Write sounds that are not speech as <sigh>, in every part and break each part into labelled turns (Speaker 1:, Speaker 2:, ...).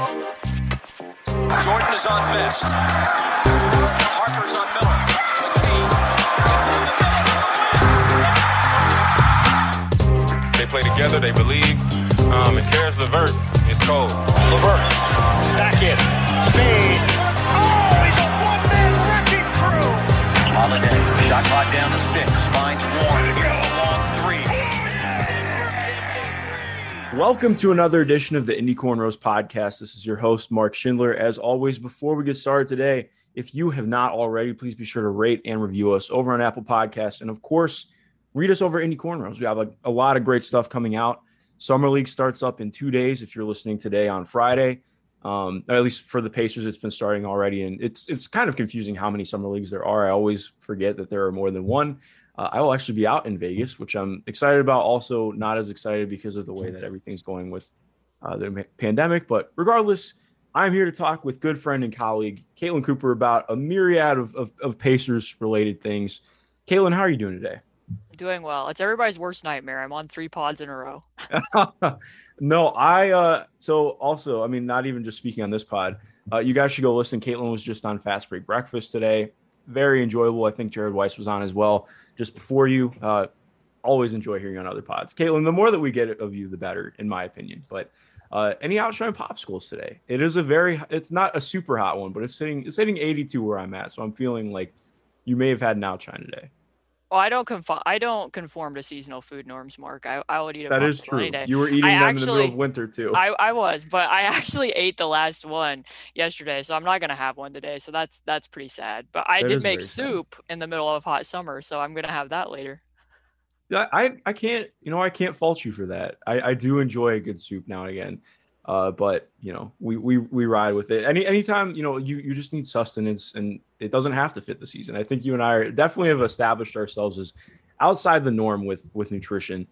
Speaker 1: Jordan is on best. Harper's on Miller.
Speaker 2: They play together, they believe. Um, and Caris LeVert is cold.
Speaker 3: LeVert, back in, fade.
Speaker 1: Oh, he's a one-man wrecking crew.
Speaker 4: Holiday, shot clock down to six, finds Warren.
Speaker 5: Welcome to another edition of the Indy Cornrows podcast. This is your host, Mark Schindler. As always, before we get started today, if you have not already, please be sure to rate and review us over on Apple Podcasts. And of course, read us over Indy Cornrows. We have a, a lot of great stuff coming out. Summer League starts up in two days if you're listening today on Friday. Um, at least for the Pacers, it's been starting already, and it's it's kind of confusing how many summer leagues there are. I always forget that there are more than one. Uh, I will actually be out in Vegas, which I'm excited about. Also, not as excited because of the way that everything's going with uh, the pandemic. But regardless, I'm here to talk with good friend and colleague Caitlin Cooper about a myriad of, of, of Pacers related things. Caitlin, how are you doing today?
Speaker 6: Doing well. It's everybody's worst nightmare. I'm on three pods in a row. <laughs> <laughs>
Speaker 5: no, I uh so also, I mean, not even just speaking on this pod. Uh, you guys should go listen. Caitlin was just on Fast Break Breakfast today. Very enjoyable. I think Jared Weiss was on as well just before you. Uh, always enjoy hearing on other pods. Caitlin, the more that we get of you, the better, in my opinion. But uh, any outshine popsicles today? It is a very, it's not a super hot one, but it's hitting, it's hitting 82 where I'm at. So I'm feeling like you may have had an outshine today.
Speaker 6: Well, I don't conform. I don't conform to seasonal food norms, Mark. I, I would eat a
Speaker 5: that is true. You were eating
Speaker 6: I
Speaker 5: them
Speaker 6: actually,
Speaker 5: in the middle of winter too.
Speaker 6: I, I was, but I <laughs> actually ate the last one yesterday, so I'm not gonna have one today. So that's that's pretty sad. But I
Speaker 5: That
Speaker 6: did make
Speaker 5: very sad.
Speaker 6: soup in the middle of hot summer, so I'm gonna have that later.
Speaker 5: Yeah, I I can't you know I can't fault you for that. I I do enjoy a good soup now and again, uh, but you know we we we ride with it. Any anytime you know you you just need sustenance and it doesn't have to fit the season. I think you and I are, definitely have established ourselves as outside the norm with with nutrition.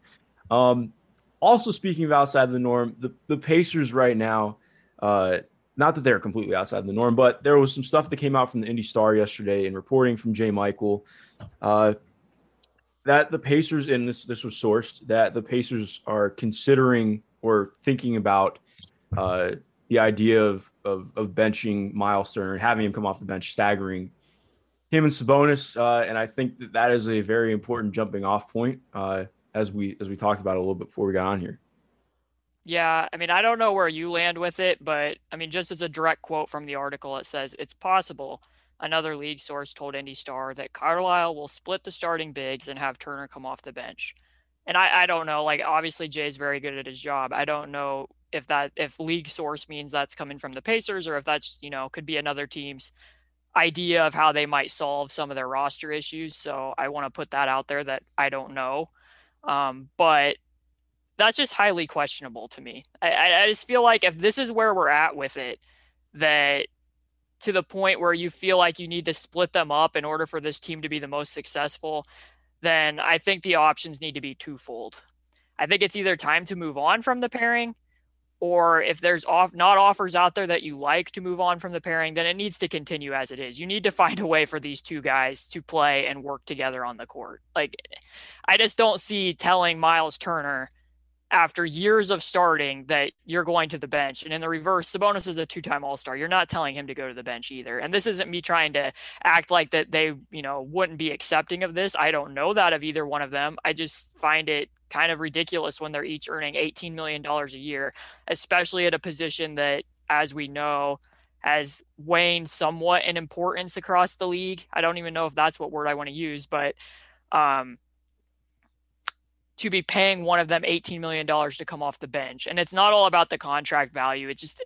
Speaker 5: Um, also speaking of outside the norm, the the Pacers right now, uh, not that they're completely outside the norm, but there was some stuff that came out from the Indy Star yesterday and reporting from Jay Michael. Uh, that the Pacers, and this this was sourced, that the Pacers are considering or thinking about uh, the idea of, of of benching Miles Turner and having him come off the bench, staggering him and Sabonis, uh, and I think that that is a very important jumping off point uh, as we as we talked about a little bit before we got on here.
Speaker 6: Yeah, I mean, I don't know where you land with it, but I mean, just as a direct quote from the article, it says it's possible. Another league source told Indy Star that Carlisle will split the starting bigs and have Turner come off the bench. And I, I don't know, like obviously Jay's very good at his job. I don't know if that if league source means that's coming from the Pacers or if that's, you know, could be another team's idea of how they might solve some of their roster issues. So I want to put that out there that I don't know. Um, but that's just highly questionable to me. I- I, just feel like if this is where we're at with it, that to the point where you feel like you need to split them up in order for this team to be the most successful, then I think the options need to be twofold. I think it's either time to move on from the pairing, or if there's off not offers out there that you like to move on from the pairing, then it needs to continue as it is. You need to find a way for these two guys to play and work together on the court. Like I just don't see telling Miles Turner after years of starting that you're going to the bench. And in the reverse, Sabonis is a two-time All-Star. You're not telling him to go to the bench either. And this isn't me trying to act like that they, you know, wouldn't be accepting of this. I don't know that of either one of them. I just find it kind of ridiculous when they're each earning 18 million dollars a year, especially at a position that as we know has waned somewhat in importance across the league. I don't even know if that's what word I want to use, but um to be paying one of them $18 million to come off the bench. And it's not all about the contract value. It's just,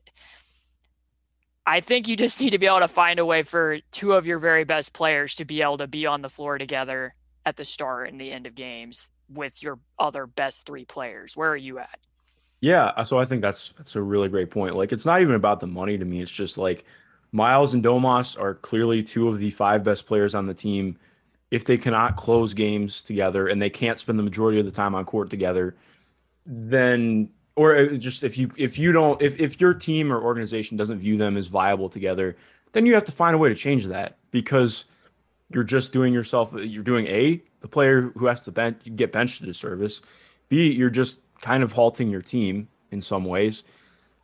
Speaker 6: I think you just need to be able to find a way for two of your very best players to be able to be on the floor together at the start and the end of games with your other best three players. Where are you at?
Speaker 5: Yeah, uh, so I think that's that's a really great point. Like it's not even about the money to me. It's just like Miles and Domas are clearly two of the five best players on the team. If they cannot close games together and they can't spend the majority of the time on court together, then or uh, just if you if you don't if if your team or organization doesn't view them as viable together, then you have to find a way to change that because you're just doing yourself you're doing a the player who has to bench get benched to disservice. B you're just kind of halting your team in some ways.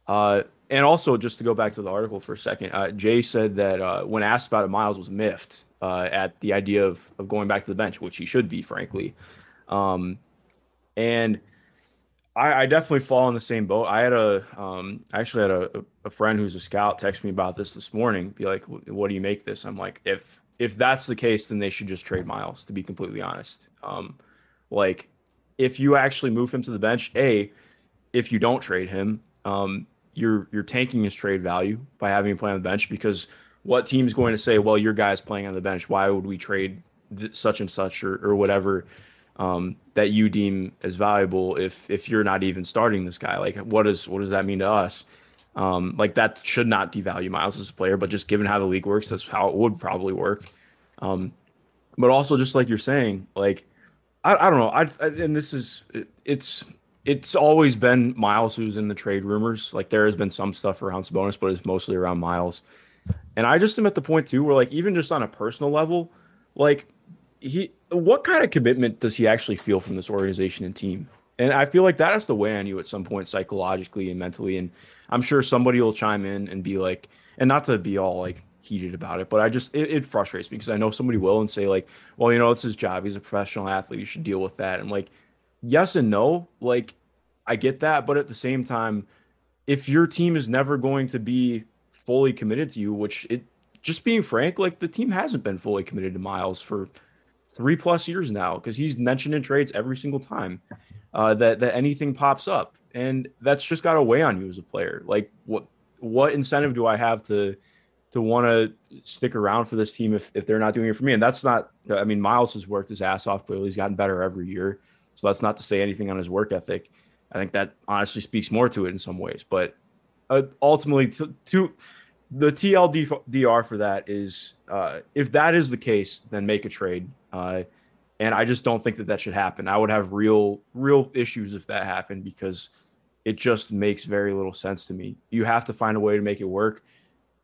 Speaker 5: Uh, and also, just to go back to the article for a second, uh, Jay said that uh, when asked about it, Miles was miffed uh, at the idea of, of going back to the bench, which he should be, frankly. Um, and I, I, definitely fall in the same boat. I had a, um, I actually had a, a friend who's a scout text me about this this morning. Be like, "What do you make this?" I'm like, if if that's the case, then they should just trade Miles. To be completely honest, um, like if you actually move him to the bench, a, if you don't trade him, um, you're you're tanking his trade value by having him play on the bench because what team's going to say, well, your guy's playing on the bench. Why would we trade th- such and such or, or whatever um, that you deem as valuable if if you're not even starting this guy? Like, what does what does that mean to us? Um, like that should not devalue Miles as a player, but just given how the league works, that's how it would probably work. Um, but also, just like you're saying, like I, I don't know, I, I and this is it, it's it's always been Miles who's in the trade rumors. Like there has been some stuff around Sabonis, but it's mostly around Miles. And I just am at the point too where like even just on a personal level, like he what kind of commitment does he actually feel from this organization and team? And I feel like that has to weigh on you at some point psychologically and mentally. And I'm sure somebody will chime in and be like, and not to be all like heated about it, but I just it, it frustrates me because I know somebody will and say like, well, you know, it's his job. He's a professional athlete. You should deal with that. And like, yes and no. Like I get that, but at the same time, if your team is never going to be fully committed to you, which it just being frank, like the team hasn't been fully committed to Miles for three plus years now because he's mentioned in trades every single time uh, that that anything pops up, and that's just got to weigh on you as a player. Like what what incentive do I have to to want to stick around for this team if, if they're not doing it for me? And that's not. I mean, Miles has worked his ass off. Clearly, he's gotten better every year. So that's not to say anything on his work ethic. I think that honestly speaks more to it in some ways. But uh, ultimately, to, to, the TLDR for that is uh, if that is the case, then make a trade. Uh, and I just don't think that that should happen. I would have real, real issues if that happened because it just makes very little sense to me. You have to find a way to make it work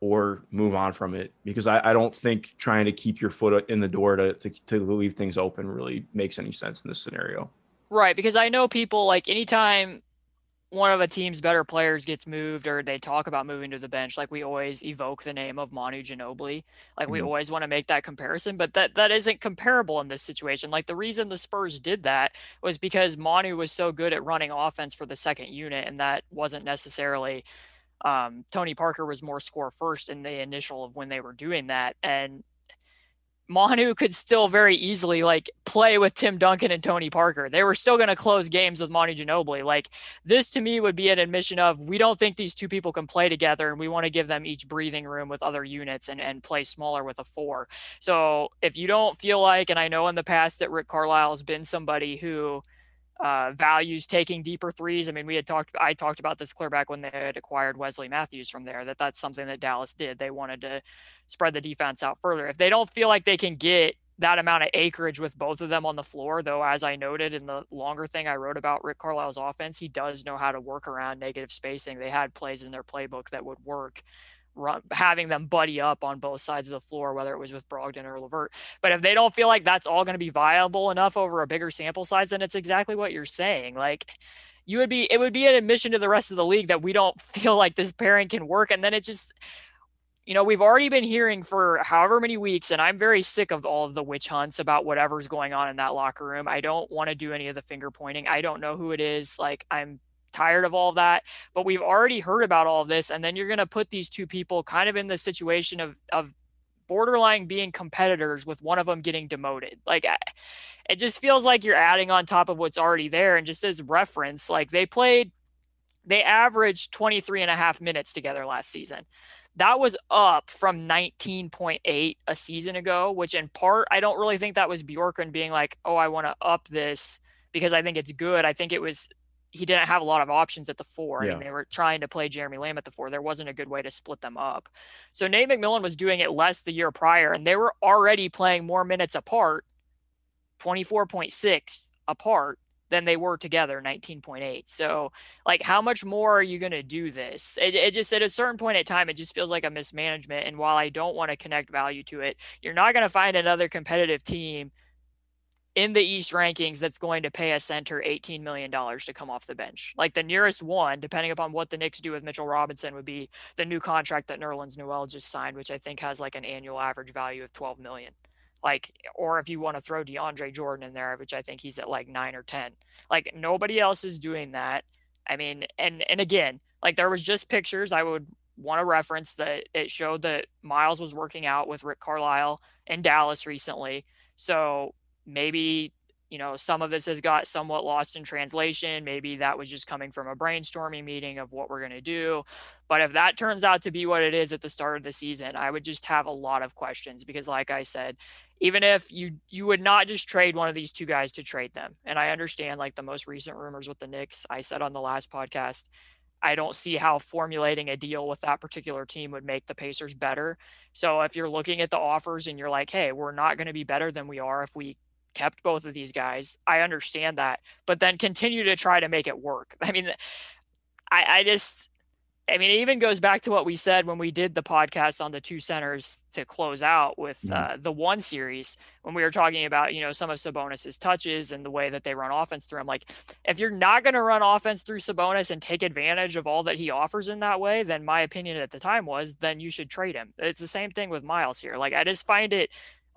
Speaker 5: or move on from it because I, I don't think trying to keep your foot in the door to, to, to leave things open really makes any sense in this scenario.
Speaker 6: Right, because I know people like anytime one of a team's better players gets moved or they talk about moving to the bench, like we always evoke the name of Manu Ginobili. Like we mm-hmm. always want to make that comparison, but that that isn't comparable in this situation. Like the reason the Spurs did that was because Manu was so good at running offense for the second unit, and that wasn't necessarily um, Tony Parker was more score first in the initial of when they were doing that, and Manu could still very easily like play with Tim Duncan and Tony Parker. They were still going to close games with Manu Ginobili. Like this to me would be an admission of we don't think these two people can play together and we want to give them each breathing room with other units and, and play smaller with a four. So if you don't feel like, and I know in the past that Rick Carlisle has been somebody who uh, values taking deeper threes. I mean, we had talked, I talked about this clear back when they had acquired Wesley Matthews from there, that that's something that Dallas did. They wanted to spread the defense out further. If they don't feel like they can get that amount of acreage with both of them on the floor, though, as I noted in the longer thing I wrote about Rick Carlisle's offense, he does know how to work around negative spacing. They had plays in their playbook that would work having them buddy up on both sides of the floor, whether it was with Brogdon or LeVert. But if they don't feel like that's all going to be viable enough over a bigger sample size, then it's exactly what you're saying. Like you would be, it would be an admission to the rest of the league that we don't <laughs> feel like this pairing can work. And then it just, you know, we've already been hearing for however many weeks, and I'm very sick of all of the witch hunts about whatever's going on in that locker room. I don't want to do any of the finger pointing. I don't know who it is. Like, I'm tired of all of that. But we've already heard about all of this. And then you're going to put these two people kind of in the situation of, of borderline being competitors with one of them getting demoted. Like it just feels like you're adding on top of what's already there. And just as reference, like they played, they averaged 23 and a half minutes together last season. That was up from 19.8 a season ago, which in part, I don't really think that was Bjorkgren being like, oh, I want to up this because I think it's good. I think it was he didn't have a lot of options at the four. Yeah. I mean, they were trying to play Jeremy Lamb at the four. There wasn't a good way to split them up. So Nate McMillan was doing it less the year prior, and they were already playing more minutes apart, 24.6 apart than they were together, 19.8. So, like, how much more are you going to do this? It, it just, at a certain point in time, it just feels like a mismanagement. And while I don't want to connect value to it, you're not going to find another competitive team – in the East rankings that's going to pay a center $18 million to come off the bench. Like the nearest one, depending upon what the Knicks do with Mitchell Robinson, would be the new contract that Nerlens Noel just signed, which I think has like an annual average value of 12 million. Like, or if you want to throw DeAndre Jordan in there, which I think he's at like nine or 10. Like nobody else is doing that. I mean, and and again, like there was just pictures I would want to reference that it showed that Miles was working out with Rick Carlisle in Dallas recently. So maybe you know some of this has got somewhat lost in translation. Maybe that was just coming from a brainstorming meeting of what we're going to do. But if that turns out to be what it is at the start of the season i would just have a lot of questions because like i said even if you you would not just trade one of these two guys to trade them. And i understand like the most recent rumors with the Knicks I said on the last podcast I don't see how formulating a deal with that particular team would make the Pacers better. So if you're looking at the offers and you're like, hey, we're not going to be better than we are if we kept both of these guys. I understand that, but then continue to try to make it work. <laughs> I mean, I, I just, I mean, it even goes back to what we said when we did the podcast on the two centers to close out with mm-hmm. uh, the one series when we were talking about, you know, some of Sabonis's touches and the way that they run offense through him. Like, if you're not going to run offense through Sabonis and take advantage of all that he offers in that way, then my opinion at the time was then you should trade him. It's the same thing with Miles here. Like, I just find it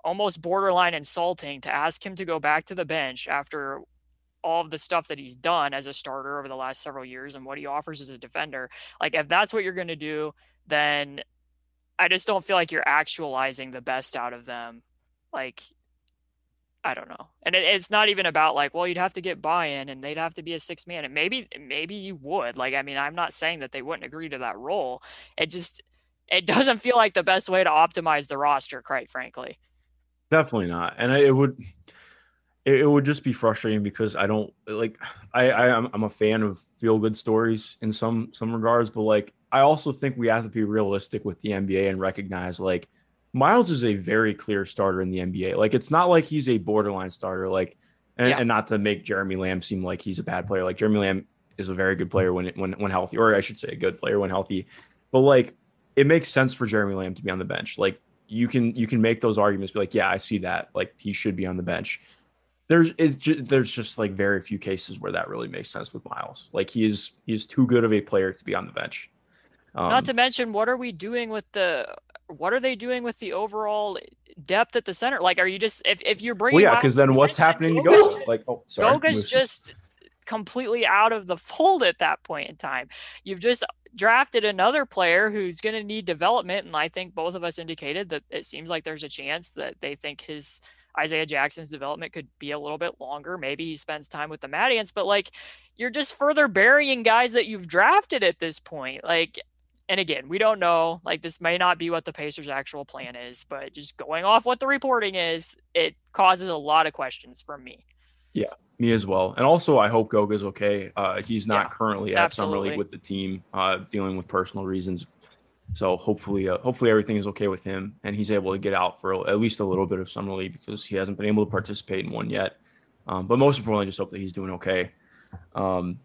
Speaker 6: almost borderline insulting to ask him to go back to the bench after all of the stuff that he's done as a starter over the last several years and what he offers as a defender. Like if that's what you're going to do, then I just don't feel like you're actualizing the best out of them. Like I don't know. And it, it's not even about like, well, you'd have to get buy-in and they'd have to be a six man. And maybe maybe you would. Like I mean, I'm not saying that they wouldn't agree to that role. It just it <laughs> doesn't feel like the best way to optimize the roster, quite frankly.
Speaker 5: Definitely not. And I, it would it, would just be frustrating because I don't like I, I I'm a fan of feel good stories in some some regards, but like I also think we have to be realistic with the NBA and recognize like Miles is a very clear starter in the NBA. Like it's not like he's a borderline starter. Like and, yeah. and not to make Jeremy Lamb seem like he's a bad player. Like Jeremy Lamb is a very good player when when when healthy, or I should say a good player when healthy. But like it makes sense for Jeremy Lamb to be on the bench. Like you can you can make those arguments be like yeah i see that. Like he should be on the bench. There's it, there's just like very few cases where that really makes sense with miles. Like he is he is too good of a player to be on the bench.
Speaker 6: Um, not to mention what are we doing with the what are they doing with the overall depth at the center? Like are you just if, if you're bringing
Speaker 5: well, yeah because then what's happening to go? Like oh sorry.
Speaker 6: Goga's just completely out of the fold at that point in time. You've just drafted another player who's going to need development. And I think both of us indicated that it seems like there's a chance that they think his Isaiah Jackson's development could be a little bit longer. Maybe he spends time with the Mad Ants, but like you're just further burying guys that you've drafted at this point. Like, and again, we don't know. Like, this may not be what the Pacers' actual plan is, but just going off what the reporting is, it causes a lot of questions for me.
Speaker 5: Yeah, me as well. And also, I hope Goga's okay. Uh, he's not yeah, currently at absolutely. summer league with the team, uh, dealing with personal reasons. So hopefully, uh, hopefully everything is okay with him, and he's able to get out for at least a little bit of summer league because he hasn't been able to participate in one yet. Um, but most importantly, just hope that he's doing okay. Um,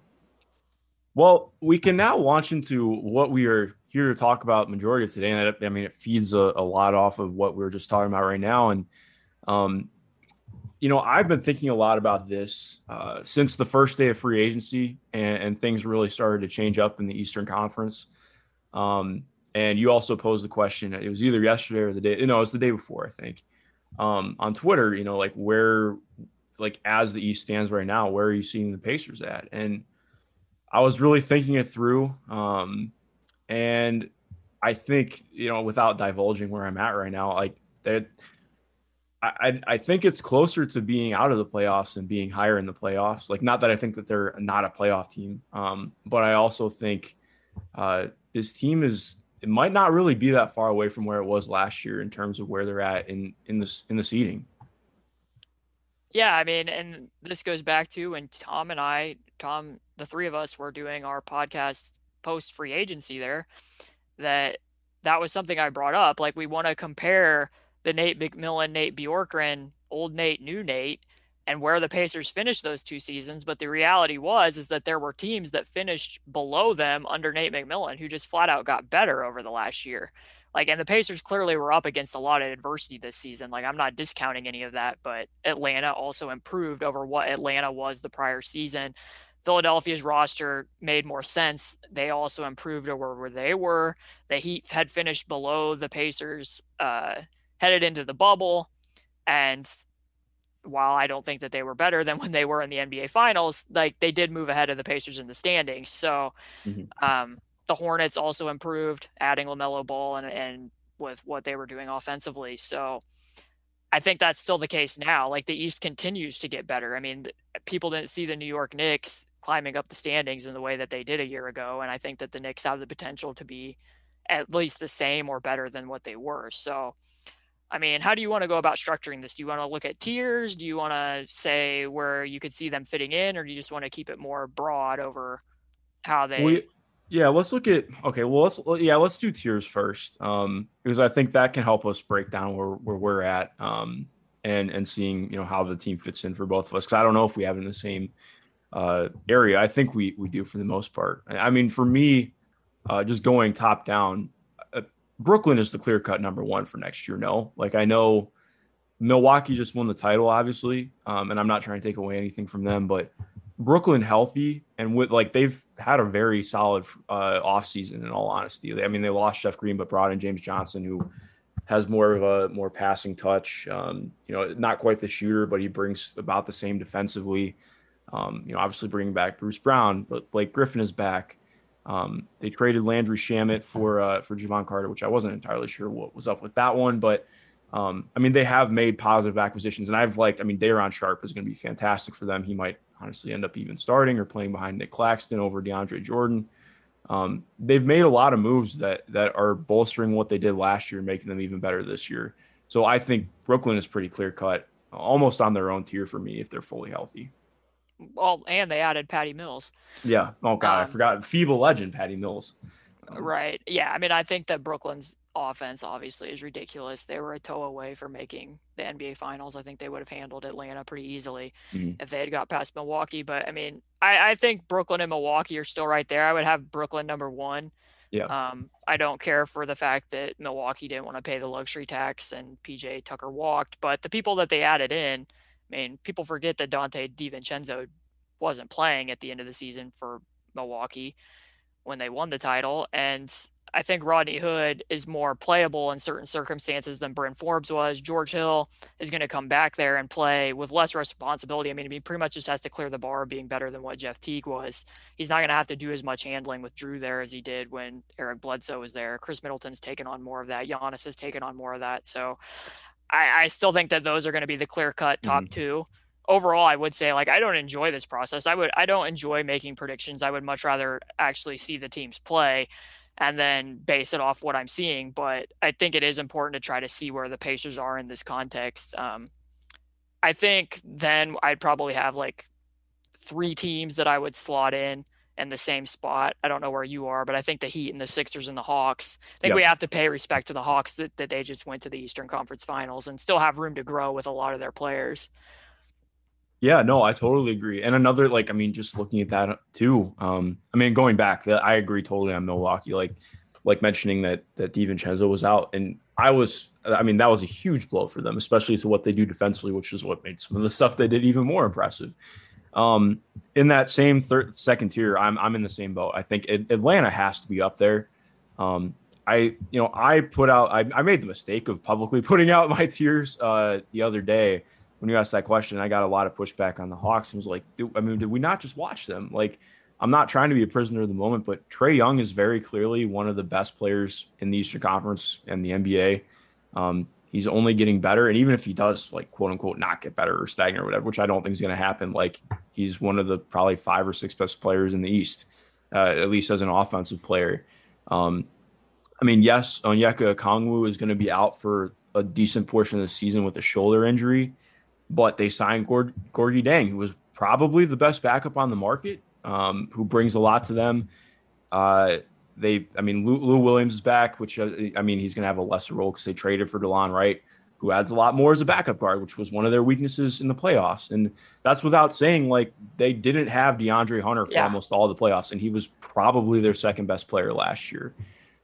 Speaker 5: well, we can now launch into what we are here to talk about majority of today. And I mean, it feeds a, a lot off of what we are just talking about right now. And um, you know, I've been thinking a lot about this uh, since the first day of free agency, and, and, things really started to change up in the Eastern Conference. Um, and you also posed the question. It was either yesterday or the day. No, it was the day before, I think. Um, on Twitter, you know, like where, like as the East stands right now, where are you seeing the Pacers at? And I was really thinking it through. Um, and I think, you know, without divulging where I'm at right now, like that I, I think it's closer to being out of the playoffs and being higher in the playoffs. Like, not that I think that they're not a playoff team, um, but I also think uh, this team is it might not really be that far away from where it was last year in terms of where they're at in in this in the seeding.
Speaker 6: Yeah, I mean, and this goes back to when Tom and I, Tom, the three of us were doing our podcast post free agency there. That that was something I brought up. Like, we want to compare the Nate McMillan, Nate Bjorkgren, old Nate, new Nate, and where the Pacers finished those two seasons. But the reality was is that there were teams that finished below them under Nate McMillan who just flat out got better over the last year. Like, and the Pacers clearly were up against a lot of adversity this season. Like, I'm not discounting any of that, but Atlanta also improved over what Atlanta was the prior season. Philadelphia's roster made more sense. They also improved over where they were. The Heat had finished below the Pacers, uh, headed into the bubble. And while I don't think that they were better than <laughs> when they were in the NBA Finals, like they did move ahead of the Pacers in the standings. So mm-hmm. um, the Hornets also improved, adding LaMelo Ball and, and with what they were doing offensively. So I think that's still the case now. Like the East continues to get better. I mean, people didn't see the New York Knicks climbing up the standings in the way that they did a year ago. And I think that the Knicks have the potential to be at least the same or better than what they were. So, I mean, how do you want to go about structuring this? Do you want to look at tiers? Do you want to say where you could see them fitting in, or do you just want to keep it more broad over how they?
Speaker 5: We, yeah, let's look at okay. Well, let's yeah, let's do tiers first, um, because I think that can help us break down where where we're at, um, and and seeing you know how the team fits in for both of us. Because I don't know if we have in the same uh, area. I think we we do for the most part. I mean, for me, uh, just going top down, Brooklyn is the clear cut number one for next year. No, like I know Milwaukee just won the title, obviously, um, and I'm not trying to take away anything from them, but Brooklyn healthy and with like they've had a very solid uh, offseason in all honesty. I mean, they lost Jeff Green, but brought in James Johnson, who has more of a more passing touch. Um, you know, not quite the shooter, but he brings about the same defensively. Um, you know, obviously bringing back Bruce Brown, but Blake Griffin is back. Um, they traded Landry Shamet for uh, for Jevon Carter, which I wasn't entirely sure what was up with that one, but um, I mean they have made positive acquisitions, and I've liked. I mean, Day'Ron Sharp is going to be fantastic for them. He might honestly end up even starting or playing behind Nick Claxton over DeAndre Jordan. Um, they've made a lot of moves that that are bolstering what they did last year, making them even better this year. So I think Brooklyn is pretty clear cut, almost on their own tier for me if they're fully healthy.
Speaker 6: Well, and they added Patty Mills.
Speaker 5: Yeah. Oh God, um, I forgot FIBA legend Patty Mills.
Speaker 6: Um, right. Yeah. I mean, I think that Brooklyn's offense obviously is ridiculous. They were a toe away from making the NBA Finals. I think they would have handled Atlanta pretty easily mm-hmm. if they had got past Milwaukee. But I mean, I, I think Brooklyn and Milwaukee are still right there. I would have Brooklyn number one.
Speaker 5: Yeah.
Speaker 6: Um, I don't care for the fact that Milwaukee didn't want to pay the luxury tax and PJ Tucker walked, but the people that they added in, mean, people forget that Donte DiVincenzo wasn't playing at the end of the season for Milwaukee when they won the title. And I think Rodney Hood is more playable in certain circumstances than Bryn Forbes was. George Hill is going to come back there and play with less responsibility. I mean, he pretty much just has to clear the bar being better than what Jeff Teague was. He's not going to have to do as much handling with Jrue there as he did when Eric Bledsoe was there. Khris Middleton's taken on more of that. Giannis has taken on more of that. So I, I still think that those are going to be the clear cut top mm-hmm. two. Overall, I would say like I don't enjoy this process. I would I don't enjoy making predictions. I would much rather actually see the teams play and then base it off what I'm seeing. But I think it is important to try to see where the Pacers are in this context. Um, I think then I'd probably have like three teams that I would slot in in the same spot. I don't know where you are, but I think the Heat and the Sixers and the Hawks. I think yep. we have to pay respect to the Hawks that, that they just went to the Eastern Conference Finals and still have room to grow with a lot of their players.
Speaker 5: Yeah, no, I totally agree. And another, like, I mean, just looking at that too. Um, I mean, going back, I agree totally on Milwaukee. Like, like mentioning that that DiVincenzo was out, and I was, I mean, that was a huge blow for them, especially to what they do defensively, which is what made some of the stuff they did even more impressive. Um, in that same third, second tier, I'm I'm in the same boat. I think it, Atlanta has to be up there. Um, I you know I put out I, I made the mistake of publicly <laughs> putting out my tiers uh, the other day when you asked that question. I got a lot of pushback on the Hawks. and was like, I mean, did we not just watch them? Like, I'm not trying to be a prisoner of the moment, but Trae Young is very clearly one of the best players in the Eastern Conference and the NBA. Um, he's only getting better. And even if he does like quote unquote not get better or stagnant or whatever, which I don't think is going to happen, like he's one of the probably five or six best players in the East, uh, at least as an offensive player. Um, I mean, yes, Onyeka Okongwu is going to be out for a decent portion of the season with a shoulder injury, but they signed Gord- Gorgui Dieng, who was probably the best backup on the market, um, who brings a lot to them. Uh, they, I mean, Lou, Lou Williams is back, which uh, I mean, he's going to have a lesser role because they traded for Delon Wright, who adds a lot more as a backup guard, which was one of their weaknesses in the playoffs. And that's without saying like they didn't have DeAndre Hunter for yeah. almost all the playoffs, and he was probably their second best player last year.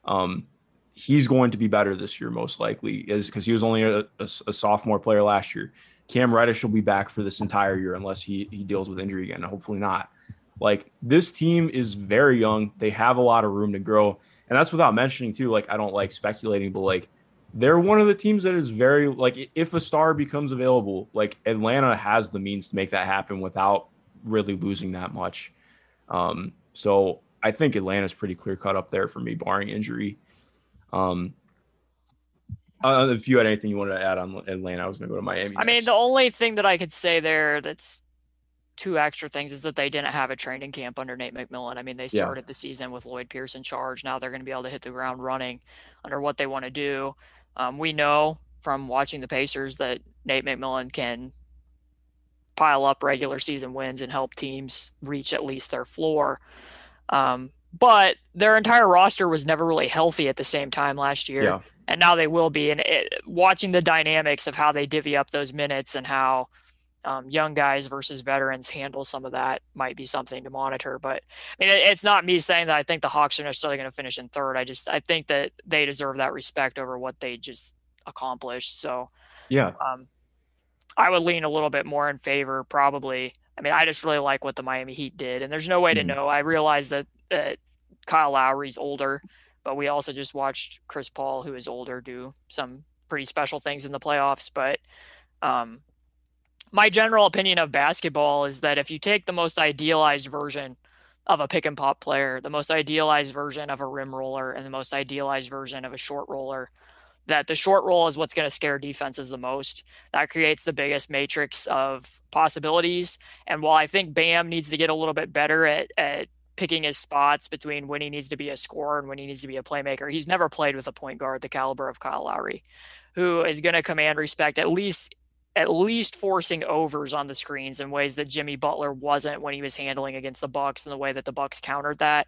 Speaker 5: Um, he's going to be better this year, most likely, is because he was only a, a, a, sophomore player last year. Cam Reddish will be back for this entire year unless he, he deals with injury again. Hopefully not. Like this team is very young. They have a lot of room to grow. And that's without mentioning, too, like I don't like speculating, but like they're one of the teams that is very like if a star becomes available, like Atlanta has the means to make that happen without really losing that much. Um, so I think Atlanta's pretty clear cut up there for me, barring injury. Um, uh, if you had anything you wanted to add on Atlanta, I was going to go to Miami.
Speaker 6: I mean, the only thing that I could say there that's two extra things is that they didn't have a training camp under Nate McMillan. I mean, they started yeah. the season with Lloyd Pierce in charge. Now they're going to be able to hit the ground running under what they want to do. Um, we know from watching the Pacers that Nate McMillan can pile up regular season wins and help teams reach at least their floor. Um, but their entire roster was never really healthy at the same time last year. Yeah. And now they will be. And it, watching the dynamics of how they divvy up those minutes and how um, young guys versus veterans handle some of that might be something to monitor. But I mean, it, it's not me saying that I think the Hawks are necessarily going to finish in third. I just I think that they deserve that respect over what they just accomplished. So
Speaker 5: yeah,
Speaker 6: um, I would lean a little bit more in favor, probably. I mean, I just really like what the Miami Heat did, and there's no way to mm-hmm. know. I realize that that Kyle Lowry's older, but we also just watched Chris Paul, who is older, do some pretty special things in the playoffs. But um, my general opinion of basketball is that if you take the most idealized version of a pick and pop player, the most idealized version of a rim roller, and the most idealized version of a short roller, that the short roll is what's going to scare defenses the most. That creates the biggest matrix of possibilities. And while I think Bam needs to get a little bit better at, at picking his spots between when he needs to be a scorer and when he needs to be a playmaker, he's never played with a point guard the caliber of Kyle Lowry, who is going to command respect at least at least forcing overs on the screens in ways that Jimmy Butler wasn't when he was handling against the Bucks and the way that the Bucks countered that.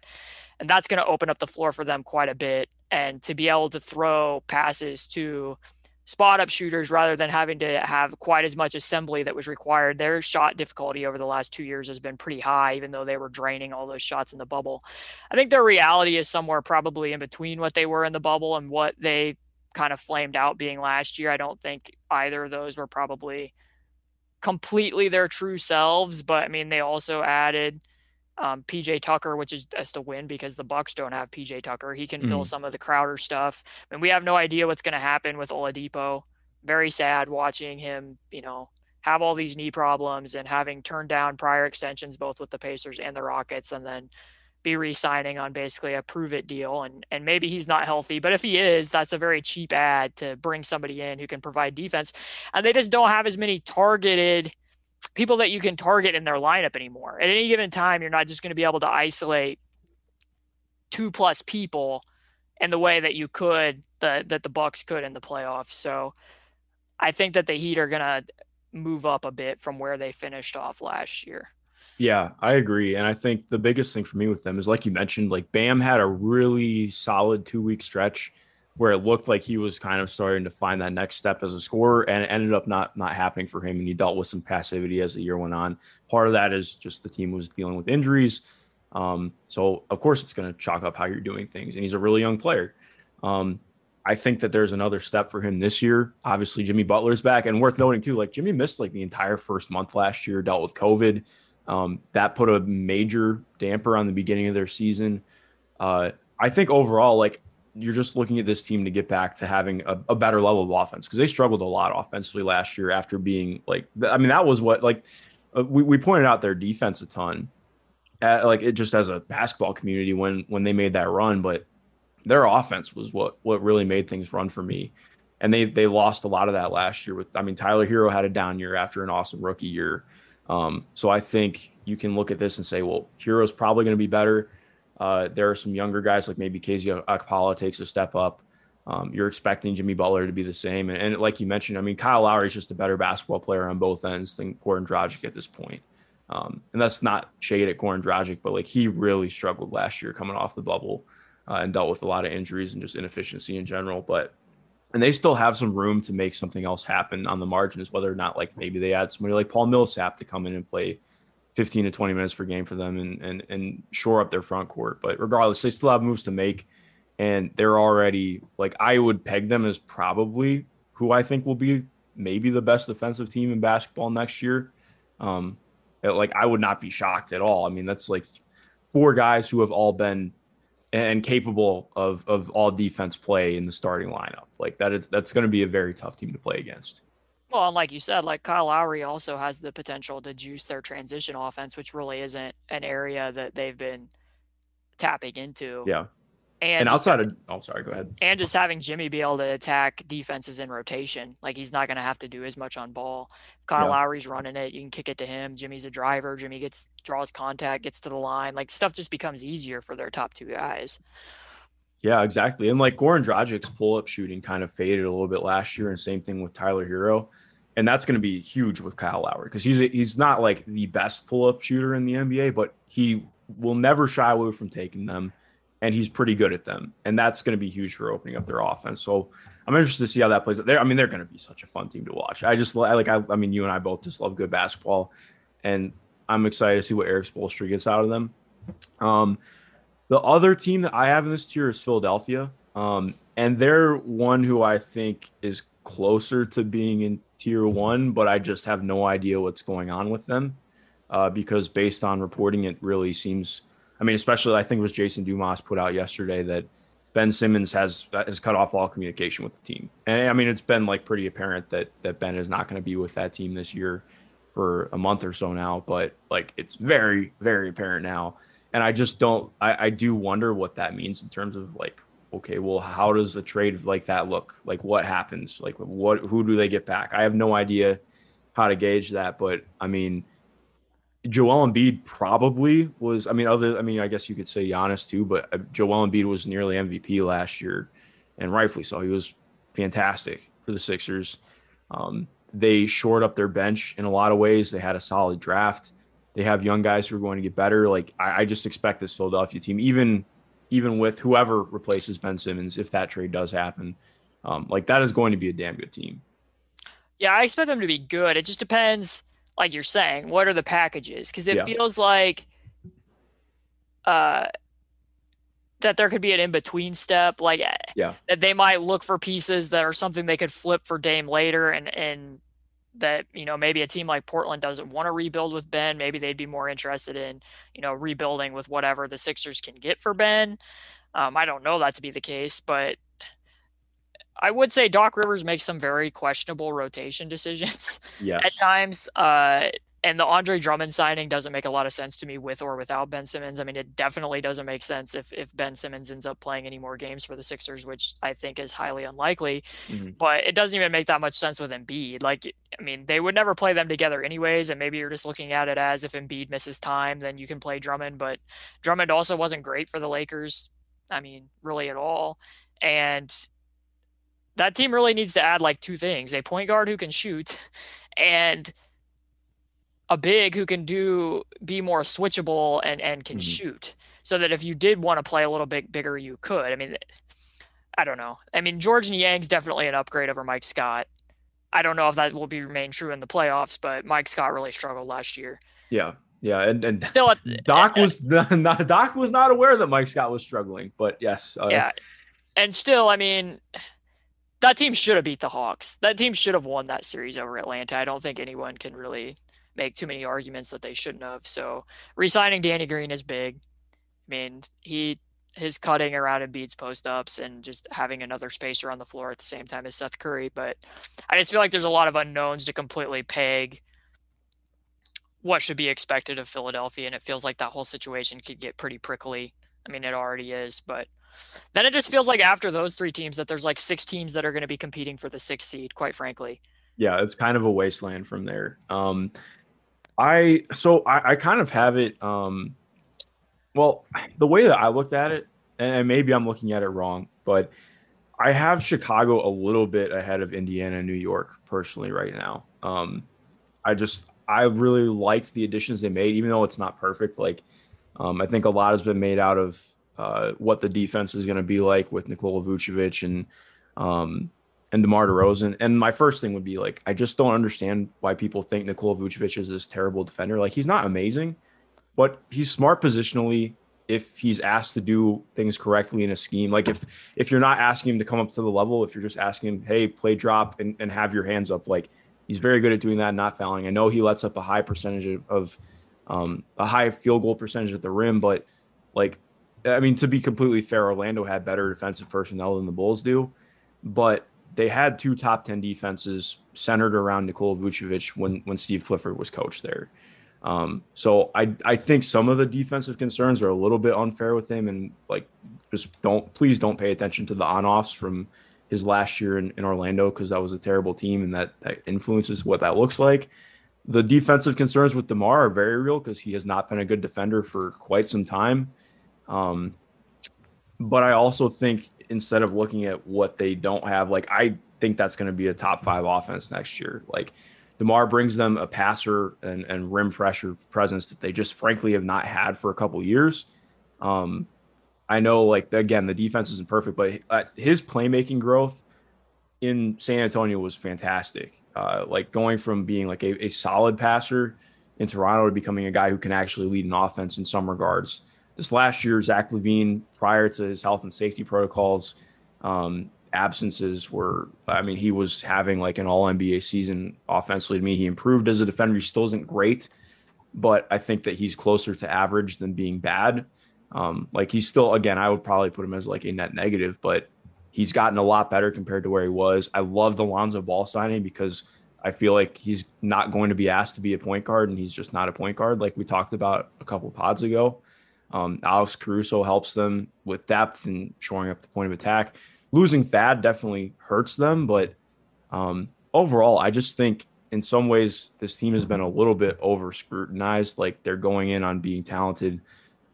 Speaker 6: And that's going to open up the floor for them quite a bit and to be able to throw passes to spot up shooters rather than having to have quite as much assembly that was required. Their shot difficulty over the last 2 years has been pretty high even though they were draining all those shots in the bubble. I think their reality is somewhere probably in between what they were in the bubble and what they kind of flamed out being last year. I don't think either of those were probably completely their true selves, but I mean they also added um, PJ Tucker, which is just a win because the Bucks don't have PJ Tucker. He can mm-hmm. fill some of the Crowder stuff, and we have no idea what's going to happen with Oladipo. Very sad watching him, you know, have all these knee problems and having turned down prior extensions both with the Pacers and the Rockets, and then be re-signing on basically a prove it deal and and maybe he's not healthy but if he is that's a very cheap ad to bring somebody in who can provide defense and they just don't have as many targeted people that you can target in their lineup anymore. At any given time you're not just going to be able to isolate two plus people in the way that you could the, that the bucks could in the playoffs so i think that the heat are going to move up a bit from where they finished off last year
Speaker 5: yeah, I agree. And I think the biggest thing for me with them is like you mentioned, like Bam had a really solid two week stretch where it looked like he was kind of starting to find that next step as a scorer and it ended up not not happening for him and he dealt with some passivity as the year went on. Part of that is just the team was dealing with injuries. Um, so of course it's going to chalk up how you're doing things and he's a really young player. Um, I think that there's another step for him this year. Obviously, Jimmy Butler's back, and worth noting too. Like Jimmy missed like the entire first month last year, dealt with COVID. Um, that put a major damper on the beginning of their season. Uh, I think overall, like you're just looking at this team to get back to having a, a better level of offense because they struggled a lot offensively last year after being like, I mean, that was what like uh, we, we pointed out their defense a ton, at, like it just as a basketball community when when they made that run, but their offense was what what really made things run for me. And they they lost a lot of that last year with I mean Tyler Herro had a down year after an awesome rookie year. Um, so I think you can look at this and say, well, Herro's probably going to be better. Uh, there are some younger guys like maybe KZ Okpala takes a step up. Um, you're expecting Jimmy Butler to be the same. And, and, like you mentioned, I mean, Kyle Lowry is just a better basketball player on both ends than Goran Dragic at this point. Um, and that's not shade at Goran Dragic, but like he really struggled last year coming off the bubble uh, and dealt with a lot of injuries and just inefficiency in general. But and they still have some room to make something else happen on the margins, whether or not like maybe they add somebody like Paul Millsap to come in and play 15 to 20 minutes per game for them and and and shore up their front court. But regardless, they still have moves to make. and they're already like I would peg them as probably who I think will be maybe the best defensive team in basketball next year. Um, like I would not be shocked at all. I mean, that's like four guys who have all been and capable of of all defense play in the starting lineup. Like that is that's going to be a very tough team to play against.
Speaker 6: Well, and like you said, like Kyle Lowry also has the potential to juice their transition offense, which really isn't an area that they've been tapping into.
Speaker 5: Yeah.
Speaker 6: And,
Speaker 5: And outside of oh sorry, go ahead.
Speaker 6: and just having Jimmy be able to attack defenses in rotation, like he's not going to have to do as much on ball. If Kyle
Speaker 5: Yeah.
Speaker 6: Lowry's running it, you can kick it to him. Jimmy's a driver. Jimmy gets draws contact, gets to the line. Like stuff just becomes easier for their top two guys.
Speaker 5: Yeah, exactly. And like Goran Dragic's pull up shooting kind of faded a little bit last year, and same thing with Tyler Herro. And that's going to be huge with Kyle Lowry because he's he's not like the best pull up shooter in the NBA, but he will never shy away from taking them, and he's pretty good at them. And that's going to be huge for opening up their offense. So I'm interested to see how that plays. Out there, I mean, they're going to be such a fun team to watch. I just li- like I, I mean, you and I both just love good basketball, and I'm excited to see what Erik Spoelstra gets out of them. Um, the other team that I have in this tier is Philadelphia. Um, and they're one who I think is closer to being in tier one, but I just have no idea what's going on with them. Uh, because based on reporting, it really seems I mean, especially I think it was Jason Dumas put out yesterday that Ben Simmons has has cut off all communication with the team. And I mean, it's been like pretty apparent that that Ben is not going to be with that team this year for a month or so now, but like it's very, very apparent now. And I just don't I, I do wonder what that means in terms of like, okay, well, how does a trade like that look? Like what happens? Like what who do they get back? I have no idea how to gauge that, but I mean Joel Embiid probably was. I mean, other. I mean, I guess you could say Giannis too, but uh, Joel Embiid was nearly MVP last year, and rightfully so. He was fantastic for the Sixers. Um, they shored up their bench in a lot of ways. They had a solid draft. They have young guys who are going to get better. Like I, I just expect this Philadelphia team, even even with whoever replaces Ben Simmons, if that trade does happen, um, like that is going to be a damn good team.
Speaker 6: Yeah, I expect them to be good. It just depends, like you're saying, what are the packages? Because it
Speaker 5: Yeah.
Speaker 6: feels like uh that there could be an in-between step, like eh,
Speaker 5: Yeah.
Speaker 6: that they might look for pieces that are something they could flip for Dame later, and and that you know maybe a team like Portland doesn't want to rebuild with Ben. Maybe they'd be more interested in you know rebuilding with whatever the Sixers can get for Ben. Um, I don't know that to be the case, but I would say Doc Rivers makes some very questionable rotation <laughs> decisions
Speaker 5: Yes.
Speaker 6: at times. Uh, and the Andre Drummond signing doesn't make a lot of sense to me with or without Ben Simmons. I mean, it definitely doesn't make sense if if Ben Simmons ends up playing any more games for the Sixers, which I think is highly unlikely.
Speaker 5: Mhm.
Speaker 6: But it doesn't even make that much sense with Embiid. Like, I mean, they would never play them together anyways. And maybe you're just looking at it as if Embiid misses time, then you can play Drummond. But Drummond also wasn't great for the Lakers. I mean, really at all. And that team really needs to add like two things a point guard who can shoot and a big who can do be more switchable and and can
Speaker 5: Mhm.
Speaker 6: shoot so that if you did want to play a little bit bigger you could i mean i don't know i mean Georges Niang's definitely an upgrade over mike scott i don't know if that will be remain true in the playoffs but mike scott really struggled last year
Speaker 5: Yeah. Yeah. And and
Speaker 6: still at,
Speaker 5: Doc was the, <laughs> not, Doc was not aware that Mike Scott was struggling, but yes, uh,
Speaker 6: yeah and still i mean that team should have beat the hawks that team should have won that series over atlanta i don't think anyone can really make too many arguments that they shouldn't have so resigning danny green is big i mean he his cutting around Embiid's post ups and just having another spacer on the floor at the same time as Seth Curry. But I just feel like there's a lot of unknowns to completely peg what should be expected of Philadelphia. And it feels like that whole situation could get pretty prickly. I mean, it already is, but then it just feels like after those three teams that there's like six teams that are going to be competing for the sixth seed, quite frankly.
Speaker 5: yeah, it's kind of a wasteland from there. Um, I so I, I kind of have it. Um, well, the way that I looked at it, and maybe I'm looking at it wrong, but I have Chicago a little bit ahead of Indiana and New York personally right now. Um, I just I really liked the additions they made, even though it's not perfect. Like um, I think a lot has been made out of uh, what the defense is going to be like with Nikola Vucevic and um, and DeMar DeRozan. And my first thing would be like, I just don't understand why people think Nikola Vucevic is this terrible defender. Like he's not amazing, but he's smart positionally. if he's asked to do things correctly in a scheme. Like if if you're not asking him to come up to the level, if you're just asking him, hey, play drop and, and have your hands up, like he's very good at doing that, not fouling. I know he lets up a high percentage of, of um, a high field goal percentage at the rim, but like I mean, to be completely fair, Orlando had better defensive personnel than the Bulls do, but they had two top 10 defenses centered around Nikola Vucevic when, when Steve Clifford was coach there. Um, so I, I think some of the defensive concerns are a little bit unfair with him and like, just don't, please don't pay attention to the on offs from his last year in, in Orlando because that was a terrible team and that, that influences what that looks like. The defensive concerns with DeMar are very real because he has not been a good defender for quite some time. Um, but I also think instead of looking at what they don't have, like I think that's going to be a top five offense next year. Like DeMar brings them a passer and, and rim pressure presence that they just frankly have not had for a couple years. Um, I know, like again, the defense isn't perfect, but uh, his playmaking growth in San Antonio was fantastic. Uh, like going from being like a, a solid passer in Toronto to becoming a guy who can actually lead an offense in some regards this last year, Zach LaVine, prior to his health and safety protocols, um, absences were, I mean, he was having like an all NBA season offensively to me. He improved as a defender. He still isn't great, but I think that he's closer to average than being bad. Um, like he's still, again, I would probably put him as like a net negative, but he's gotten a lot better compared to where he was. I love the Lonzo Ball signing because I feel like he's not going to be asked to be a point guard and he's just not a point guard like we talked about a couple pods ago. Um, Alex Caruso helps them with depth and shoring up the point of attack. Losing Thad definitely hurts them, but um, overall, I just think in some ways this team has been a little bit over scrutinized. Like they're going in on being talented.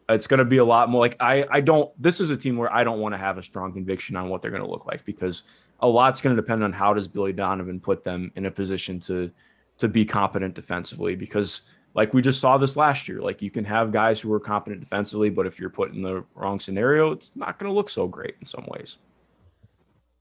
Speaker 5: It's going to be a lot more like I, I don't, this is a team where I don't want to have a strong conviction on what they're going to look like because a lot's going to depend on how does Billy Donovan put them in a position to, to be competent defensively because like we just saw this last year. Like you can have guys who are competent defensively, but if you're put in the wrong scenario, it's not going to look so great in some ways.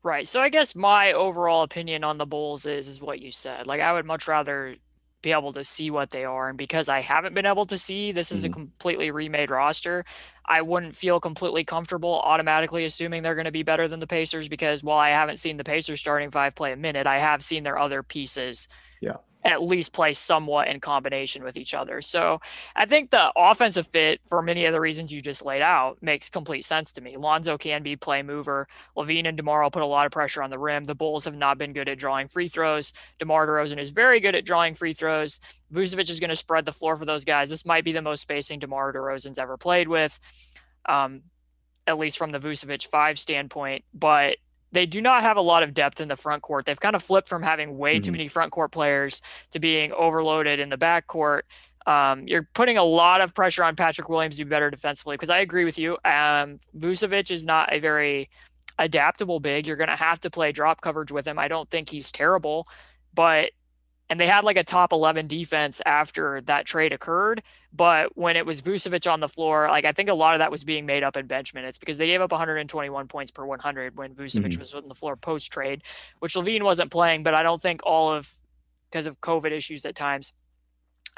Speaker 6: Right. So I guess my overall opinion on the Bulls is is what you said. Like I would much rather be able to see what they are and because I haven't been able to see this is mm-hmm. a completely remade roster, I wouldn't feel completely comfortable automatically assuming they're going to be better than the Pacers because while I haven't seen the Pacers starting five play a minute, I have seen their other pieces
Speaker 5: yeah
Speaker 6: at least play somewhat in combination with each other. So I think the offensive fit, for many of the reasons you just laid out, makes complete sense to me. Lonzo can be play mover. LaVine and DeMar will put a lot of pressure on the rim. The Bulls have not been good at drawing free throws. DeMar DeRozan is very good at drawing free throws. Vucevic is going to spread the floor for those guys. This might be the most spacing DeMar DeRozan's ever played with, um, at least from the Vucevic five standpoint. But they do not have a lot of depth in the front court. They've kind of flipped from having way mm-hmm. too many front court players to being overloaded in the back court. Um, you're putting a lot of pressure on Patrick Williams to be better defensively because I agree with you. Um, Vucevic is not a very adaptable big. You're going to have to play drop coverage with him. I don't think he's terrible, but and they had like a top 11 defense after that trade occurred. But when it was Vucevic on the floor, like I think a lot of that was being made up in bench minutes because they gave up 121 points per 100 when Vucevic mm-hmm. was on the floor post trade, which LaVine wasn't playing. But I don't think all of because of COVID issues at times,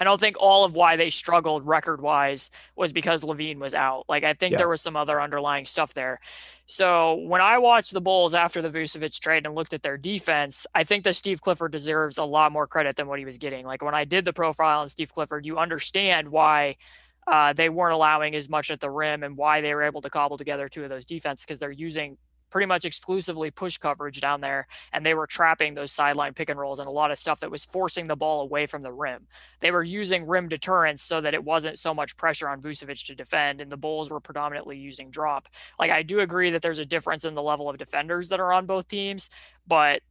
Speaker 6: I don't think all of why they struggled record wise was because LaVine was out. Like I think yeah. there was some other underlying stuff there. So when I watched the Bulls after the Vucevic trade and looked at their defense, I think that Steve Clifford deserves a lot more credit than what he was getting. Like when I did the profile on Steve Clifford, you understand why uh, they weren't allowing as much at the rim and why they were able to cobble together two of those defenses because they're using pretty much exclusively push coverage down there, and they were trapping those sideline pick and rolls and a lot of stuff that was forcing the ball away from the rim. They were using rim deterrence so that it wasn't so much pressure on Vucevic to defend, and the Bulls were predominantly using drop. Like I do agree that there's a difference in the level of defenders that are on both teams, but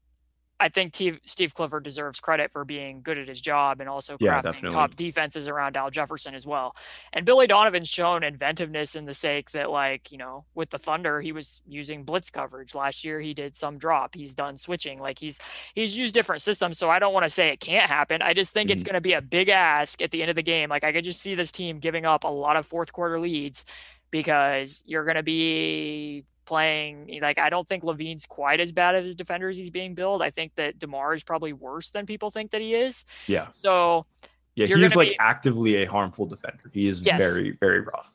Speaker 6: I think Steve Clifford deserves credit for being good at his job and also crafting top defenses around Al Jefferson as well. And Billy Donovan's shown inventiveness in the sake that, like, you know, with the Thunder, he was using blitz coverage. Last year, he did some drop. He's done switching. Like, he's he's used different systems. So I don't want to say it can't happen. I just think mm-hmm. it's going to be a big ask at the end of the game. Like, I could just see this team giving up a lot of fourth quarter leads because you're going to be playing like I don't think LaVine's quite as bad as a defender as he's being billed. I think that DeMar is probably worse than people think that he is.
Speaker 5: Yeah.
Speaker 6: So
Speaker 5: yeah, he's like be, actively a harmful defender. He is yes. very, very rough.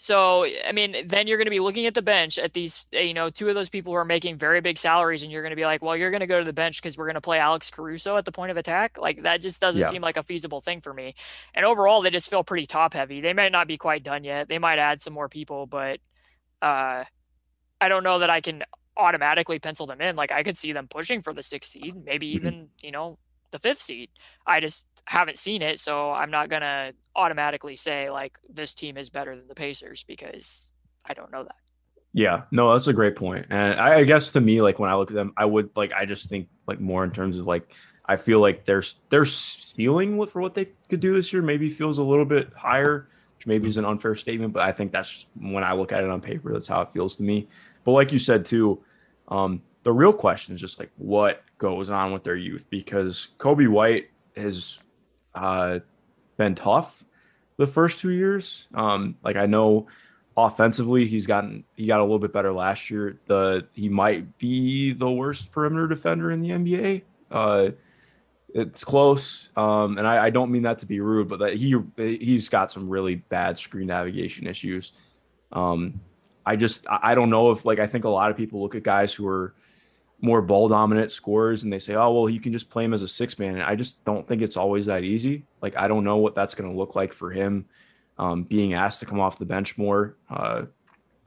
Speaker 6: So, I mean, then you're going to be looking at the bench at these, eh, you know, two of those people who are making very big salaries, and you're going to be like, well, you're going to go to the bench because we're going to play Alex Caruso at the point of attack. Like, that just doesn't
Speaker 5: Yeah.
Speaker 6: seem like a feasible thing for me. And overall, they just feel pretty top heavy. They might not be quite done yet. They might add some more people, but uh, I don't know that I can automatically pencil them in. Like, I could see them pushing for the sixth seed, maybe
Speaker 5: Mhm.
Speaker 6: even, you know, the fifth seed. I just haven't seen it, so I'm not gonna automatically say like this team is better than the Pacers because I don't know that.
Speaker 5: Yeah, no, that's a great point. And I, I guess to me, like when I look at them, I would like I just think like more in terms of like I feel like there's their ceiling for what they could do this year maybe feels a little bit higher, which maybe is an unfair statement, but I think that's when I look at it on paper, that's how it feels to me. But like you said too, um, the real question is just like what goes on with their youth because Coby White has uh, been tough the first two years. Um, like I know offensively he's gotten he got a little bit better last year. The he might be the worst perimeter defender in the NBA. Uh, it's close, um, and I, I don't mean that to be rude, but that he he's got some really bad screen navigation issues. Um, I just I don't know if like I think a lot of people look at guys who are more ball dominant scorers and they say, oh well, you can just play him as a six man. And I just don't think it's always that easy. Like I don't know what that's going to look like for him um, being asked to come off the bench more. Uh,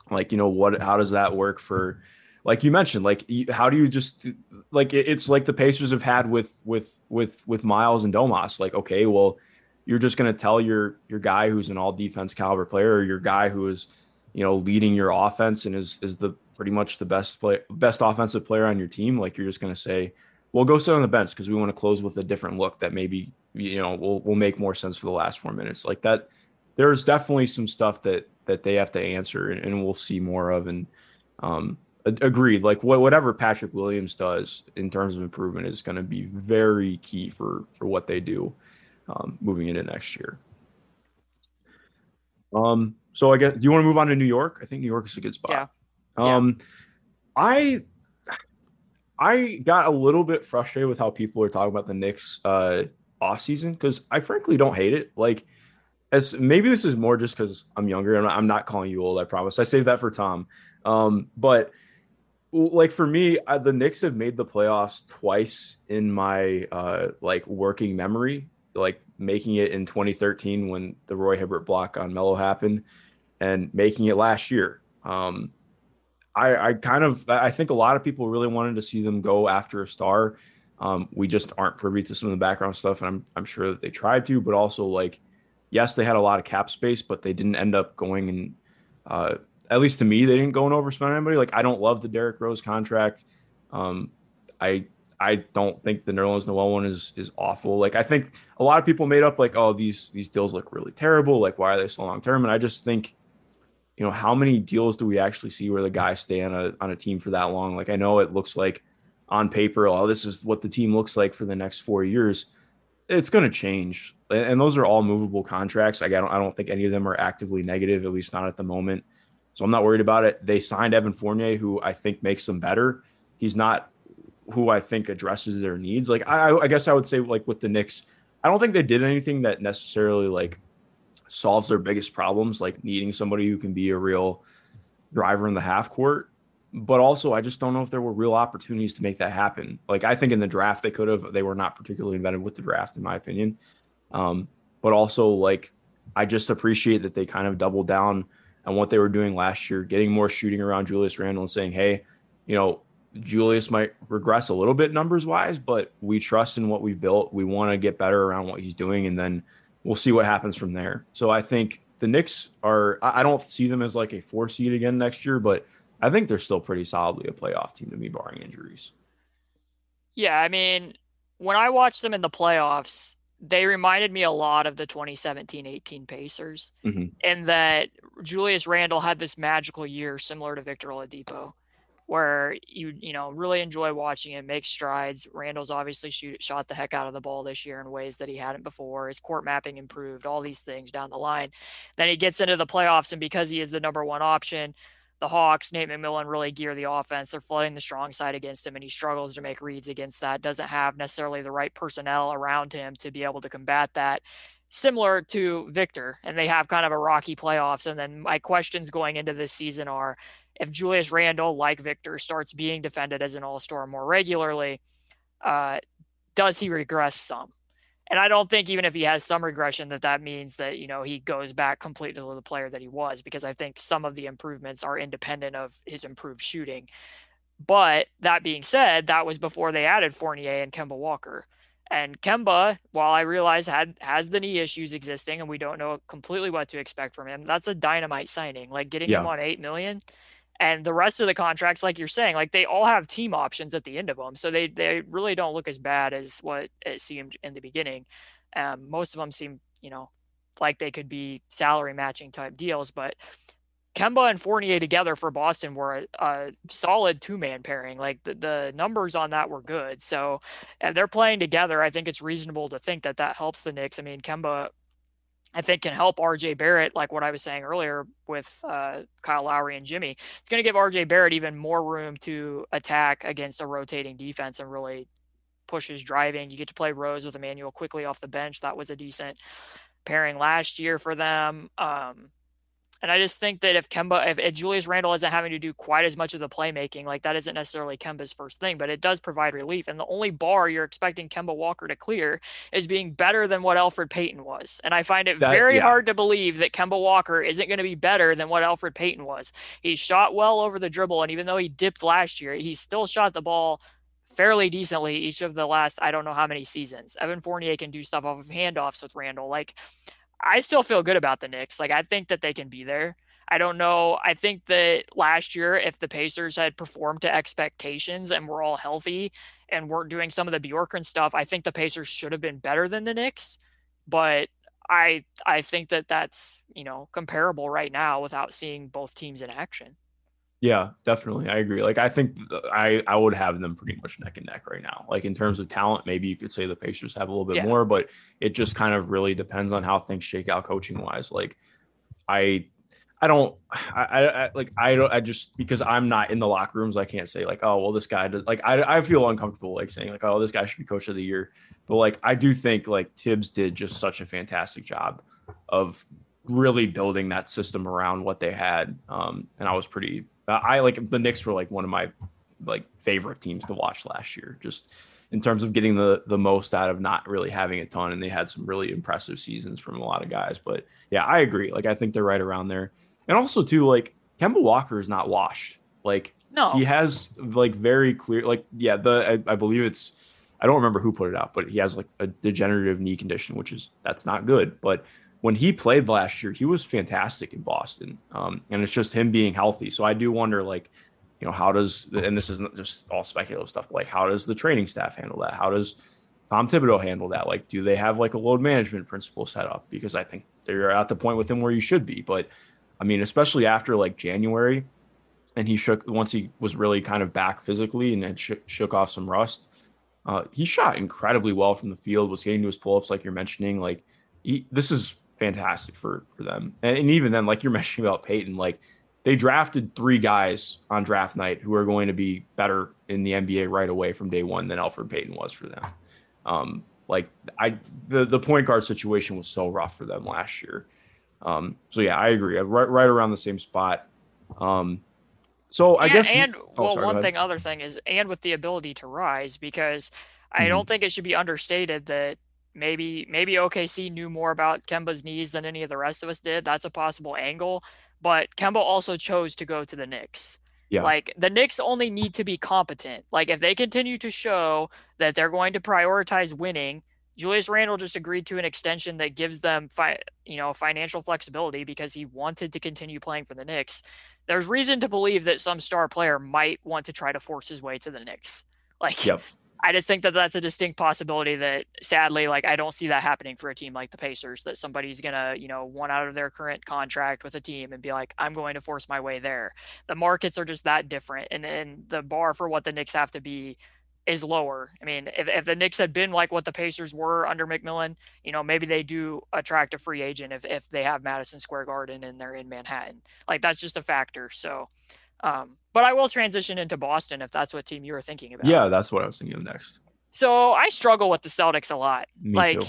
Speaker 5: like you know what? How does that work for? Like you mentioned, like how do you just like it, it's like the Pacers have had with with with with Miles and Domas. Like okay, well, you're just going to tell your your guy who's an all defense caliber player, or your guy who is you know leading your offense and is is the pretty much the best play best offensive player on your team. Like you're just going to say, well, go sit on the bench because we want to close with a different look that maybe you know will will make more sense for the last four minutes. Like that, there's definitely some stuff that that they have to answer, and, and we'll see more of. And um, agreed. Like what, whatever Patrick Williams does in terms of improvement is going to be very key for for what they do um, moving into next year. Um. So I guess do you want to move on to New York? I think New York is a good spot.
Speaker 6: Yeah. Yeah.
Speaker 5: Um, I I got a little bit frustrated with how people are talking about the Knicks uh off season because I frankly don't hate it. Like as maybe this is more just because I'm younger. I'm not, I'm not calling you old. I promise. I saved that for Tom. Um, but like for me, uh, the Knicks have made the playoffs twice in my uh like working memory. Like making it in 2013 when the Roy Hibbert block on Melo happened, and making it last year. Um, I, I kind of I think a lot of people really wanted to see them go after a star. Um, we just aren't privy to some of the background stuff, and I'm I'm sure that they tried to, but also like, yes, they had a lot of cap space, but they didn't end up going and uh, at least to me, they didn't go and overspend anybody. Like I don't love the Derrick Rose contract. Um, I I don't think the Nerlens Noel one is is awful. Like I think a lot of people made up like, oh, these these deals look really terrible. Like why are they so long term? And I just think you know, how many deals do we actually see where the guys stay on a on a team for that long? Like I know it looks like on paper, oh, this is what the team looks like for the next four years. It's going to change, and those are all movable contracts. Like I don't, I don't think any of them are actively negative, at least not at the moment. So I'm not worried about it. They signed Evan Fournier, who I think makes them better. He's not who I think addresses their needs. Like I, I guess I would say, like with the Knicks, I don't think they did anything that necessarily like solves their biggest problems, like needing somebody who can be a real driver in the half court. But also, I just don't know if there were real opportunities to make that happen. Like I think in the draft they could have. They were not particularly inventive with the draft, in my opinion. Um, but also, like I just appreciate that they kind of doubled down on what they were doing last year, getting more shooting around Julius Randle and saying, "Hey, you know, Julius might regress a little bit numbers wise, but we trust in what we've built. We want to get better around what he's doing, and then we'll see what happens from there. So I think the Knicks are, I don't see them as like a four seed again next year, but I think they're still pretty solidly a playoff team to me, barring injuries.
Speaker 6: Yeah, I mean, when I watched them in the playoffs, they reminded me a lot of the 2017-18 Pacers,
Speaker 5: Mhm.
Speaker 6: in that Julius Randle had this magical year similar to Victor Oladipo, where you you know really enjoy watching him make strides. Randle's obviously shoot shot the heck out of the ball this year in ways that he hadn't before. His court mapping improved, all these things down the line. Then he gets into the playoffs, and because he is the number one option, the Hawks, Nate McMillan really gear the offense. They're flooding the strong side against him, and he struggles to make reads against that. Doesn't have necessarily the right personnel around him to be able to combat that. similar to Victor, and they have kind of a rocky playoffs. And then my questions going into this season are if Julius Randle, like Victor, starts being defended as an all star more regularly, uh, does he regress some? And I don't think even if he has some regression that that means that you know he goes back completely to the player that he was because I think some of the improvements are independent of his improved shooting. But that being said, that was before they added Fournier and Kemba Walker. And Kemba, while I realize had has the knee issues existing and we don't know completely what to expect from him, that's a dynamite signing. Like getting yeah. him on eight million and the rest of the contracts, like you're saying, like they all have team options at the end of them, so they they really don't look as bad as what it seemed in the beginning. Um, most of them seem, you know, like they could be salary matching type deals, but Kemba and Fournier together for Boston were a, a solid two man pairing. Like the, the numbers on that were good. So and they're playing together. I think it's reasonable to think that that helps the Knicks. I mean, Kemba I think can help RJ Barrett, like what I was saying earlier with uh, Kyle Lowry and Jimmy. It's going to give RJ Barrett even more room to attack against a rotating defense and really push his driving. You get to play Rose with Immanuel Quickley off the bench. That was a decent pairing last year for them. Um, and I just think that if Kemba, if, if, Julius Randle isn't having to do quite as much of the playmaking, like that isn't necessarily Kemba's first thing, but it does provide relief. And the only bar you're expecting Kemba Walker to clear is being better than what Elfrid Payton was. And I find it that, very yeah. hard to believe that Kemba Walker isn't going to be better than what Elfrid Payton was. He shot well over the dribble. And even though he dipped last year, he still shot the ball fairly decently each of the last, I don't know how many seasons. Evan Fournier can do stuff off of handoffs with Randle. Like, I still feel good about the Knicks. Like I think that they can be there. I don't know. I think that last year, if the Pacers had performed to expectations and were all healthy and weren't doing some of the Bjorkgren stuff, I think the Pacers should have been better than the Knicks. But I I think that that's you know comparable right now without seeing both teams in action.
Speaker 5: Yeah, definitely. I agree. Like I think I I would have them pretty much neck and neck right now. Like in terms of talent, maybe you could say the Pacers have a little bit yeah. more, but it just kind of really depends on how things shake out coaching wise. Like I I don't I, I, like I don't I just because I'm not in the locker rooms I can't say like oh well this guy does like I I feel uncomfortable like saying like oh this guy should be coach of the year. But like I do think like Thibs did just such a fantastic job of really building that system around what they had. Um, and I was pretty uh, I like the Knicks were like one of my like favorite teams to watch last year, just in terms of getting the the most out of not really having a ton. And they had some really impressive seasons from a lot of guys. But yeah, I agree. Like I think they're right around there. And also too, like Kemba Walker is not washed. Like
Speaker 6: no,
Speaker 5: he has like very clear. Like yeah, the I, I believe it's. I don't remember who put it out, but he has like a degenerative knee condition, which is that's not good. But when he played last year, he was fantastic in Boston. Um, and it's just him being healthy. So I do wonder, like, you know, how does, and this isn't just all speculative stuff, but like, how does the training staff handle that? How does Tom Thibodeau handle that? Like, do they have like a load management principle set up? Because I think they're at the point with him where you should be. But I mean, especially after like January, and he shook once he was really kind of back physically and then shook, shook off some rust. Uh, he shot incredibly well from the field, was getting to his pull ups, like you're mentioning. Like, he, this is fantastic for for them. And, and even then, like you're <laughs> mentioning about Payton, like they drafted three guys on draft night who are going to be better in the NBA right away from day one than Elfrid Payton was for them. Um, like I, the the point guard situation was so rough for them last year. Um, so yeah, I agree. Right, right around the same spot. Um, so I
Speaker 6: and,
Speaker 5: guess,
Speaker 6: and oh, well, sorry, one thing, other thing is, and with the ability to rise, because I mm-hmm. don't think it should be understated that maybe maybe OKC knew more about Kemba's knees than any of the rest of us did. That's a possible angle. But Kemba also chose to go to the Knicks. Yeah. Like the Knicks only need to be competent. Like if they continue to show that they're going to prioritize winning, Julius Randle just agreed to an extension that gives them fi- you know financial flexibility because he wanted to continue playing for the Knicks. There's reason to believe that some star player might want to try to force his way to the Knicks. Like yep. I just think that that's a distinct possibility that sadly, like I don't see that happening for a team like the Pacers, that somebody's gonna, you know, want out of their current contract with a team and be like, I'm going to force my way there. The markets are just that different, and and the bar for what the Knicks have to be is lower. I mean, if, if the Knicks had been like what the Pacers were under McMillan, you know, maybe they do attract a free agent if if they have Madison Square Garden and they're in Manhattan. Like that's just a factor. So um, but I will transition into Boston if that's what team you were thinking about.
Speaker 5: Yeah, that's what I was thinking of next.
Speaker 6: So I struggle with the Celtics a lot.
Speaker 5: Me
Speaker 6: like,
Speaker 5: too.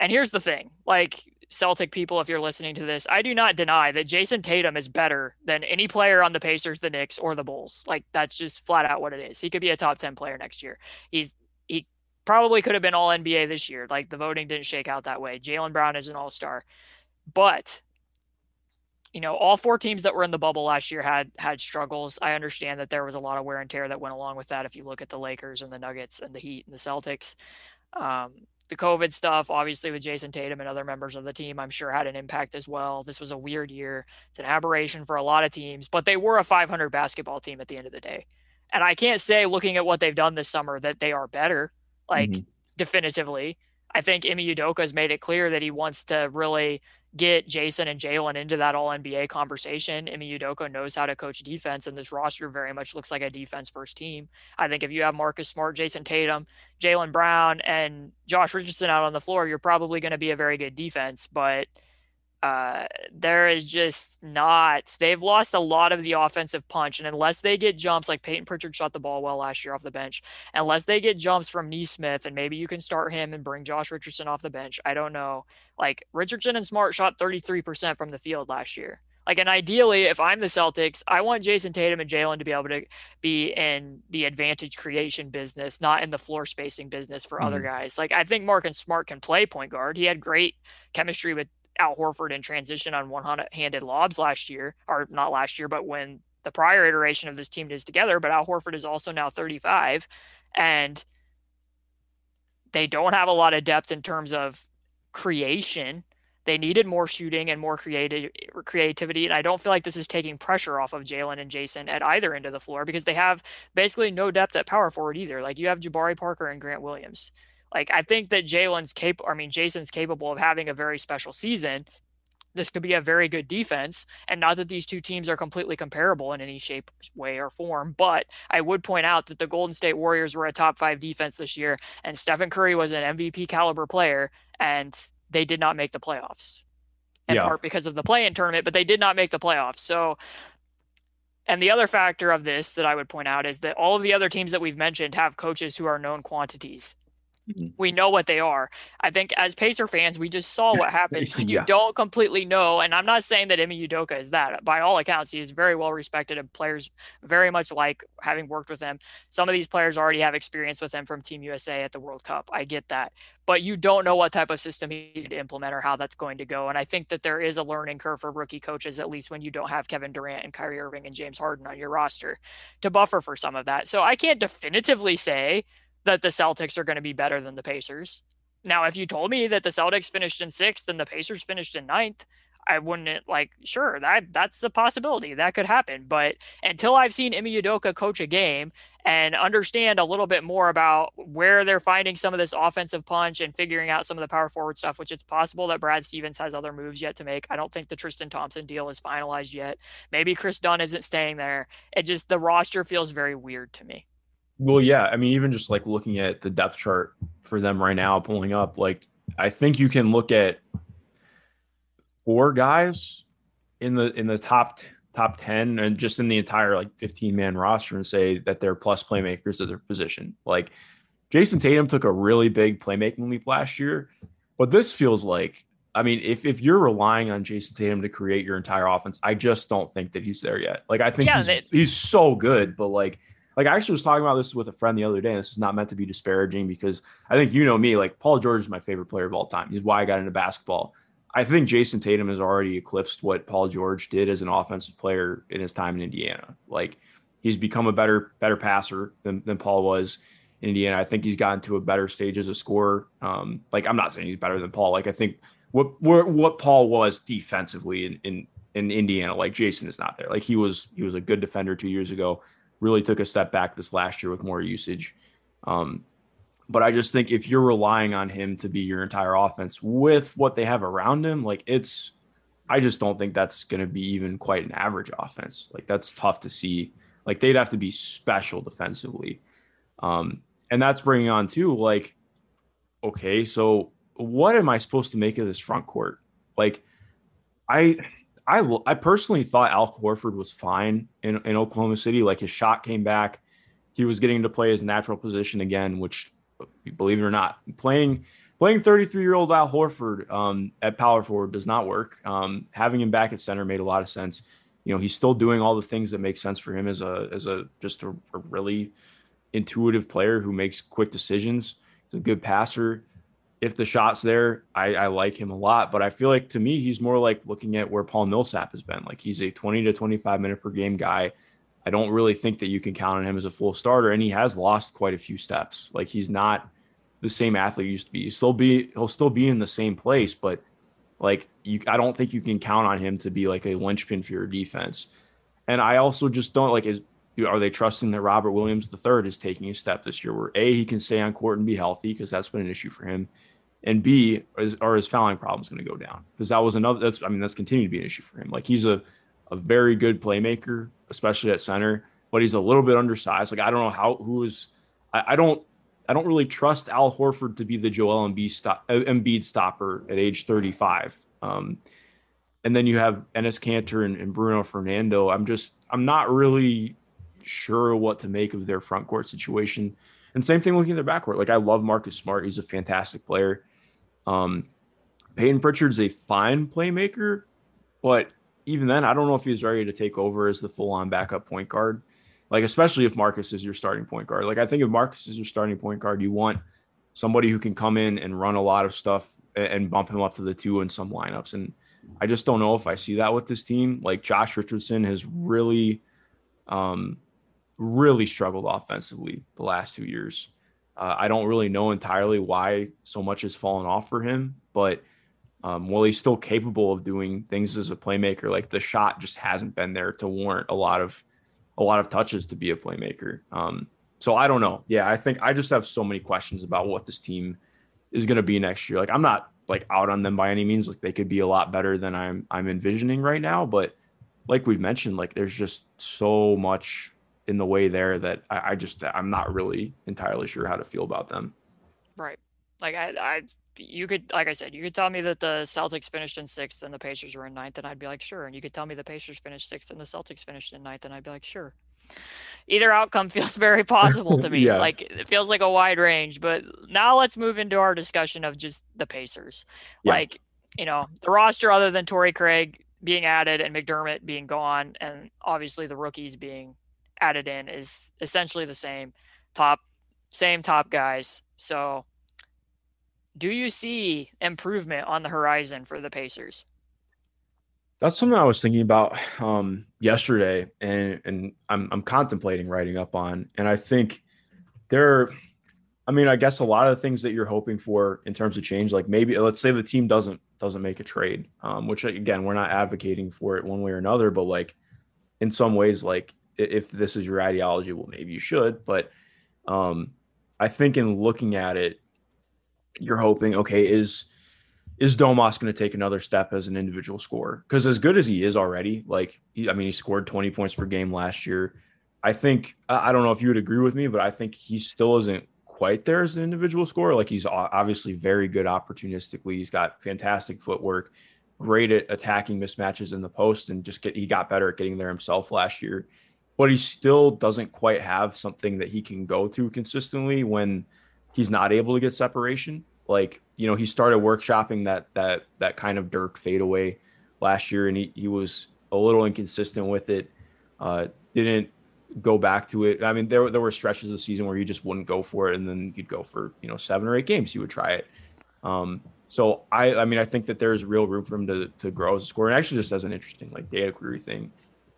Speaker 6: And here's the thing like, Celtic people, if you're listening to this, I do not deny that Jayson Tatum is better than any player on the Pacers, the Knicks, or the Bulls. Like, that's just flat out what it is. He could be a top 10 player next year. He's, he probably could have been all NBA this year. Like, the voting didn't shake out that way. Jaylen Brown is an all star. But you know, all four teams that were in the bubble last year had had struggles. I understand that there was a lot of wear and tear that went along with that. If you look at the Lakers and the Nuggets and the Heat and the Celtics, um, the COVID stuff, obviously with Jayson Tatum and other members of the team, I'm sure had an impact as well. This was a weird year. It's an aberration for a lot of teams, but they were a 500 basketball team at the end of the day. And I can't say, looking at what they've done this summer, that they are better, like mm-hmm. definitively. I think Ime Udoka has made it clear that he wants to really get Jayson and Jaylen into that all NBA conversation. Ime Udoka knows how to coach defense, and this roster very much looks like a defense first team. I think if you have Marcus Smart, Jayson Tatum, Jaylen Brown, and Josh Richardson out on the floor, you're probably going to be a very good defense. But uh, there is just not. They've lost a lot of the offensive punch, and unless they get jumps, like Payton Pritchard shot the ball well last year off the bench, unless they get jumps from Nesmith, and maybe you can start him and bring Josh Richardson off the bench. I don't know. Like Richardson and Smart shot 33% from the field last year. Like, and ideally, if I'm the Celtics, I want Jayson Tatum and Jaylen to be able to be in the advantage creation business, not in the floor spacing business for mm-hmm. other guys. Like, I think Marcus Smart can play point guard. He had great chemistry with Al Horford in transition on one-handed lobs last year, or not last year, but when the prior iteration of this team is together. But Al Horford is also now 35, and they don't have a lot of depth in terms of creation. They needed more shooting and more creative creativity, and I don't feel like this is taking pressure off of Jaylen and Jayson at either end of the floor because they have basically no depth at power forward either. Like you have Jabari Parker and Grant Williams. Like I think that Jaylen's capable. I mean, Jayson's capable of having a very special season. This could be a very good defense, and not that these two teams are completely comparable in any shape, way, or form. But I would point out that the Golden State Warriors were a top five defense this year, and Stephen Curry was an MVP caliber player, and they did not make the playoffs. In yeah. part because of the play-in tournament, but they did not make the playoffs. So and the other factor of this that I would point out is that all of the other teams that we've mentioned have coaches who are known quantities. Mm-hmm. We know what they are. I think as Pacer fans, we just saw what happens <laughs> when you yeah. don't completely know. And I'm not saying that Ime Udoka is that. By all accounts, he is very well respected and players very much like having worked with him. Some of these players already have experience with him from Team USA at the World Cup. I get that. But you don't know what type of system he's going to implement or how that's going to go. And I think that there is a learning curve for rookie coaches, at least when you don't have Kevin Durant and Kyrie Irving and James Harden on your roster to buffer for some of that. So I can't definitively say that the Celtics are going to be better than the Pacers. Now, if you told me that the Celtics finished in sixth and the Pacers finished in ninth, I wouldn't like sure that that's a possibility that could happen. But until I've seen Ime Udoka coach a game and understand a little bit more about where they're finding some of this offensive punch and figuring out some of the power forward stuff, which it's possible that Brad Stevens has other moves yet to make. I don't think the Tristan Thompson deal is finalized yet. Maybe Kris Dunn isn't staying there. It just the roster feels very weird to me.
Speaker 5: Well, yeah. I mean, even just like looking at the depth chart for them right now, pulling up, like I think you can look at four guys in the in the top top 10 and just in the entire like 15 man roster and say that they're plus playmakers at their position. Like Jayson Tatum took a really big playmaking leap last year, but this feels like I mean, if if you're relying on Jayson Tatum to create your entire offense, I just don't think that he's there yet. Like I think yeah, he's, they, he's so good, but like like I actually was talking about this with a friend the other day, and this is not meant to be disparaging because I think you know me, like Paul George is my favorite player of all time. He's why I got into basketball. I think Jayson Tatum has already eclipsed what Paul George did as an offensive player in his time in Indiana. Like he's become a better better passer than, than Paul was in Indiana. I think he's gotten to a better stage as a scorer. Um, like I'm not saying he's better than Paul. Like I think what what Paul was defensively in, in in Indiana, like Jayson is not there. Like he was he was a good defender two years ago really took a step back this last year with more usage. Um, but I just think if you're relying on him to be your entire offense with what they have around him, like it's, I just don't think that's going to be even quite an average offense. Like that's tough to see. Like they'd have to be special defensively. Um, and that's bringing on too, like, okay, so what am I supposed to make of this front court? Like, I, I I personally thought Al Horford was fine in, in Oklahoma City. Like his shot came back. He was getting to play his natural position again, which believe it or not, playing playing 33 year old Al Horford um, at power forward does not work. Um, having him back at center made a lot of sense. You know, he's still doing all the things that make sense for him as a as a just a, a really intuitive player who makes quick decisions. He's a good passer. If the shot's there, I, I like him a lot. But I feel like to me, he's more like looking at where Paul Millsap has been. Like he's a 20 to 25 minute per game guy. I don't really think that you can count on him as a full starter, and he has lost quite a few steps. Like he's not the same athlete he used to be. He'll still be he'll still be in the same place, but like you, I don't think you can count on him to be like a linchpin for your defense. And I also just don't like is are they trusting that Robert Williams III is taking a step this year where a he can stay on court and be healthy because that's been an issue for him, and b is, are his fouling problems going to go down because that was another that's I mean that's continued to be an issue for him. Like he's a a very good playmaker, especially at center, but he's a little bit undersized. Like I don't know how who is I, I don't I don't really trust Al Horford to be the Joel Embiid, stop, Embiid stopper at age 35. Um, and then you have Enes Kanter and, and, Bruno Fernando. I'm just I'm not really sure what to make of their front court situation. And same thing looking at their backcourt. Like I love Marcus Smart. He's a fantastic player. Um, Payton Pritchard's a fine playmaker, but even then, I don't know if he's ready to take over as the full on backup point guard. Like, especially if Marcus is your starting point guard. Like, I think if Marcus is your starting point guard, you want somebody who can come in and run a lot of stuff and bump him up to the two in some lineups. And I just don't know if I see that with this team. Like, Josh Richardson has really, um, really struggled offensively the last two years. Uh, I don't really know entirely why so much has fallen off for him, but um, while he's still capable of doing things as a playmaker, like the shot just hasn't been there to warrant a lot of a lot of touches to be a playmaker. Um, so I don't know. Yeah, I think I just have so many questions about what this team is going to be next year. Like I'm not like out on them by any means. Like they could be a lot better than I'm I'm envisioning right now. But like we've mentioned, like there's just so much in the way there that I, I just I'm not really entirely sure how to feel about them.
Speaker 6: Right. Like I I you could, like I said, you could tell me that the Celtics finished in sixth and the Pacers were in ninth, and I'd be like, sure. And you could tell me the Pacers finished sixth and the Celtics finished in ninth, and I'd be like, sure. Either outcome <laughs> feels very possible to <laughs> me. yeah. Like it feels like a wide range. But now let's move into our discussion of just the Pacers. Yeah. Like, you know, the roster other than Torrey Craig being added and McDermott being gone, and obviously the rookies being added in is essentially the same top, same top guys. So do you see improvement on the horizon for the Pacers?
Speaker 5: That's something I was thinking about um, yesterday, and and I'm I'm contemplating writing up on. And I think there, I mean, I guess a lot of the things that you're hoping for in terms of change, like maybe let's say the team doesn't doesn't make a trade, um, which again we're not advocating for it one way or another, but like in some ways, like if this is your ideology, well, maybe you should. But um, I think in looking at it, you're hoping, okay, is is Domas going to take another step as an individual scorer? Because as good as he is already, like he, I mean, he scored 20 points per game last year. I think I don't know if you would agree with me, but I think he still isn't quite there as an individual scorer. Like he's obviously very good opportunistically. He's got fantastic footwork, great at attacking mismatches in the post, and just get he got better at getting there himself last year. But he still doesn't quite have something that he can go to consistently when he's not able to get separation. Like, you know, he started workshopping that that that kind of Dirk fadeaway last year, and he, he was a little inconsistent with it. Uh, didn't go back to it. I mean, there there were stretches of the season where he just wouldn't go for it, and then you'd go for you know seven or eight games. He would try it. Um, so I I mean I think that there's real room for him to to grow as a scorer, and actually just as an interesting like data query thing.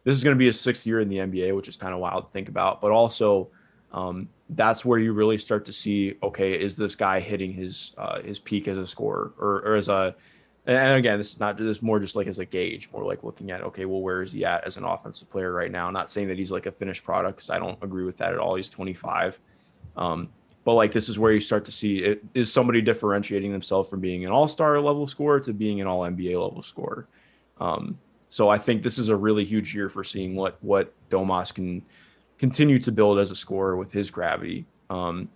Speaker 5: This is going to be his sixth year in the NBA, which is kind of wild to think about, but also um, that's where you really start to see okay is this guy hitting his uh, his peak as a scorer or, or as a and again this is not this is more just like as a gauge more like looking at okay well where is he at as an offensive player right now? Not saying that he's like a finished product because i don't agree with that at all. He's 25 um, but like this is where you start to see it is somebody differentiating themselves from being an all-star level scorer to being an all nba level scorer. Um, so i think this is a really huge year for seeing what what domas can continue to build as a scorer with his gravity. Um,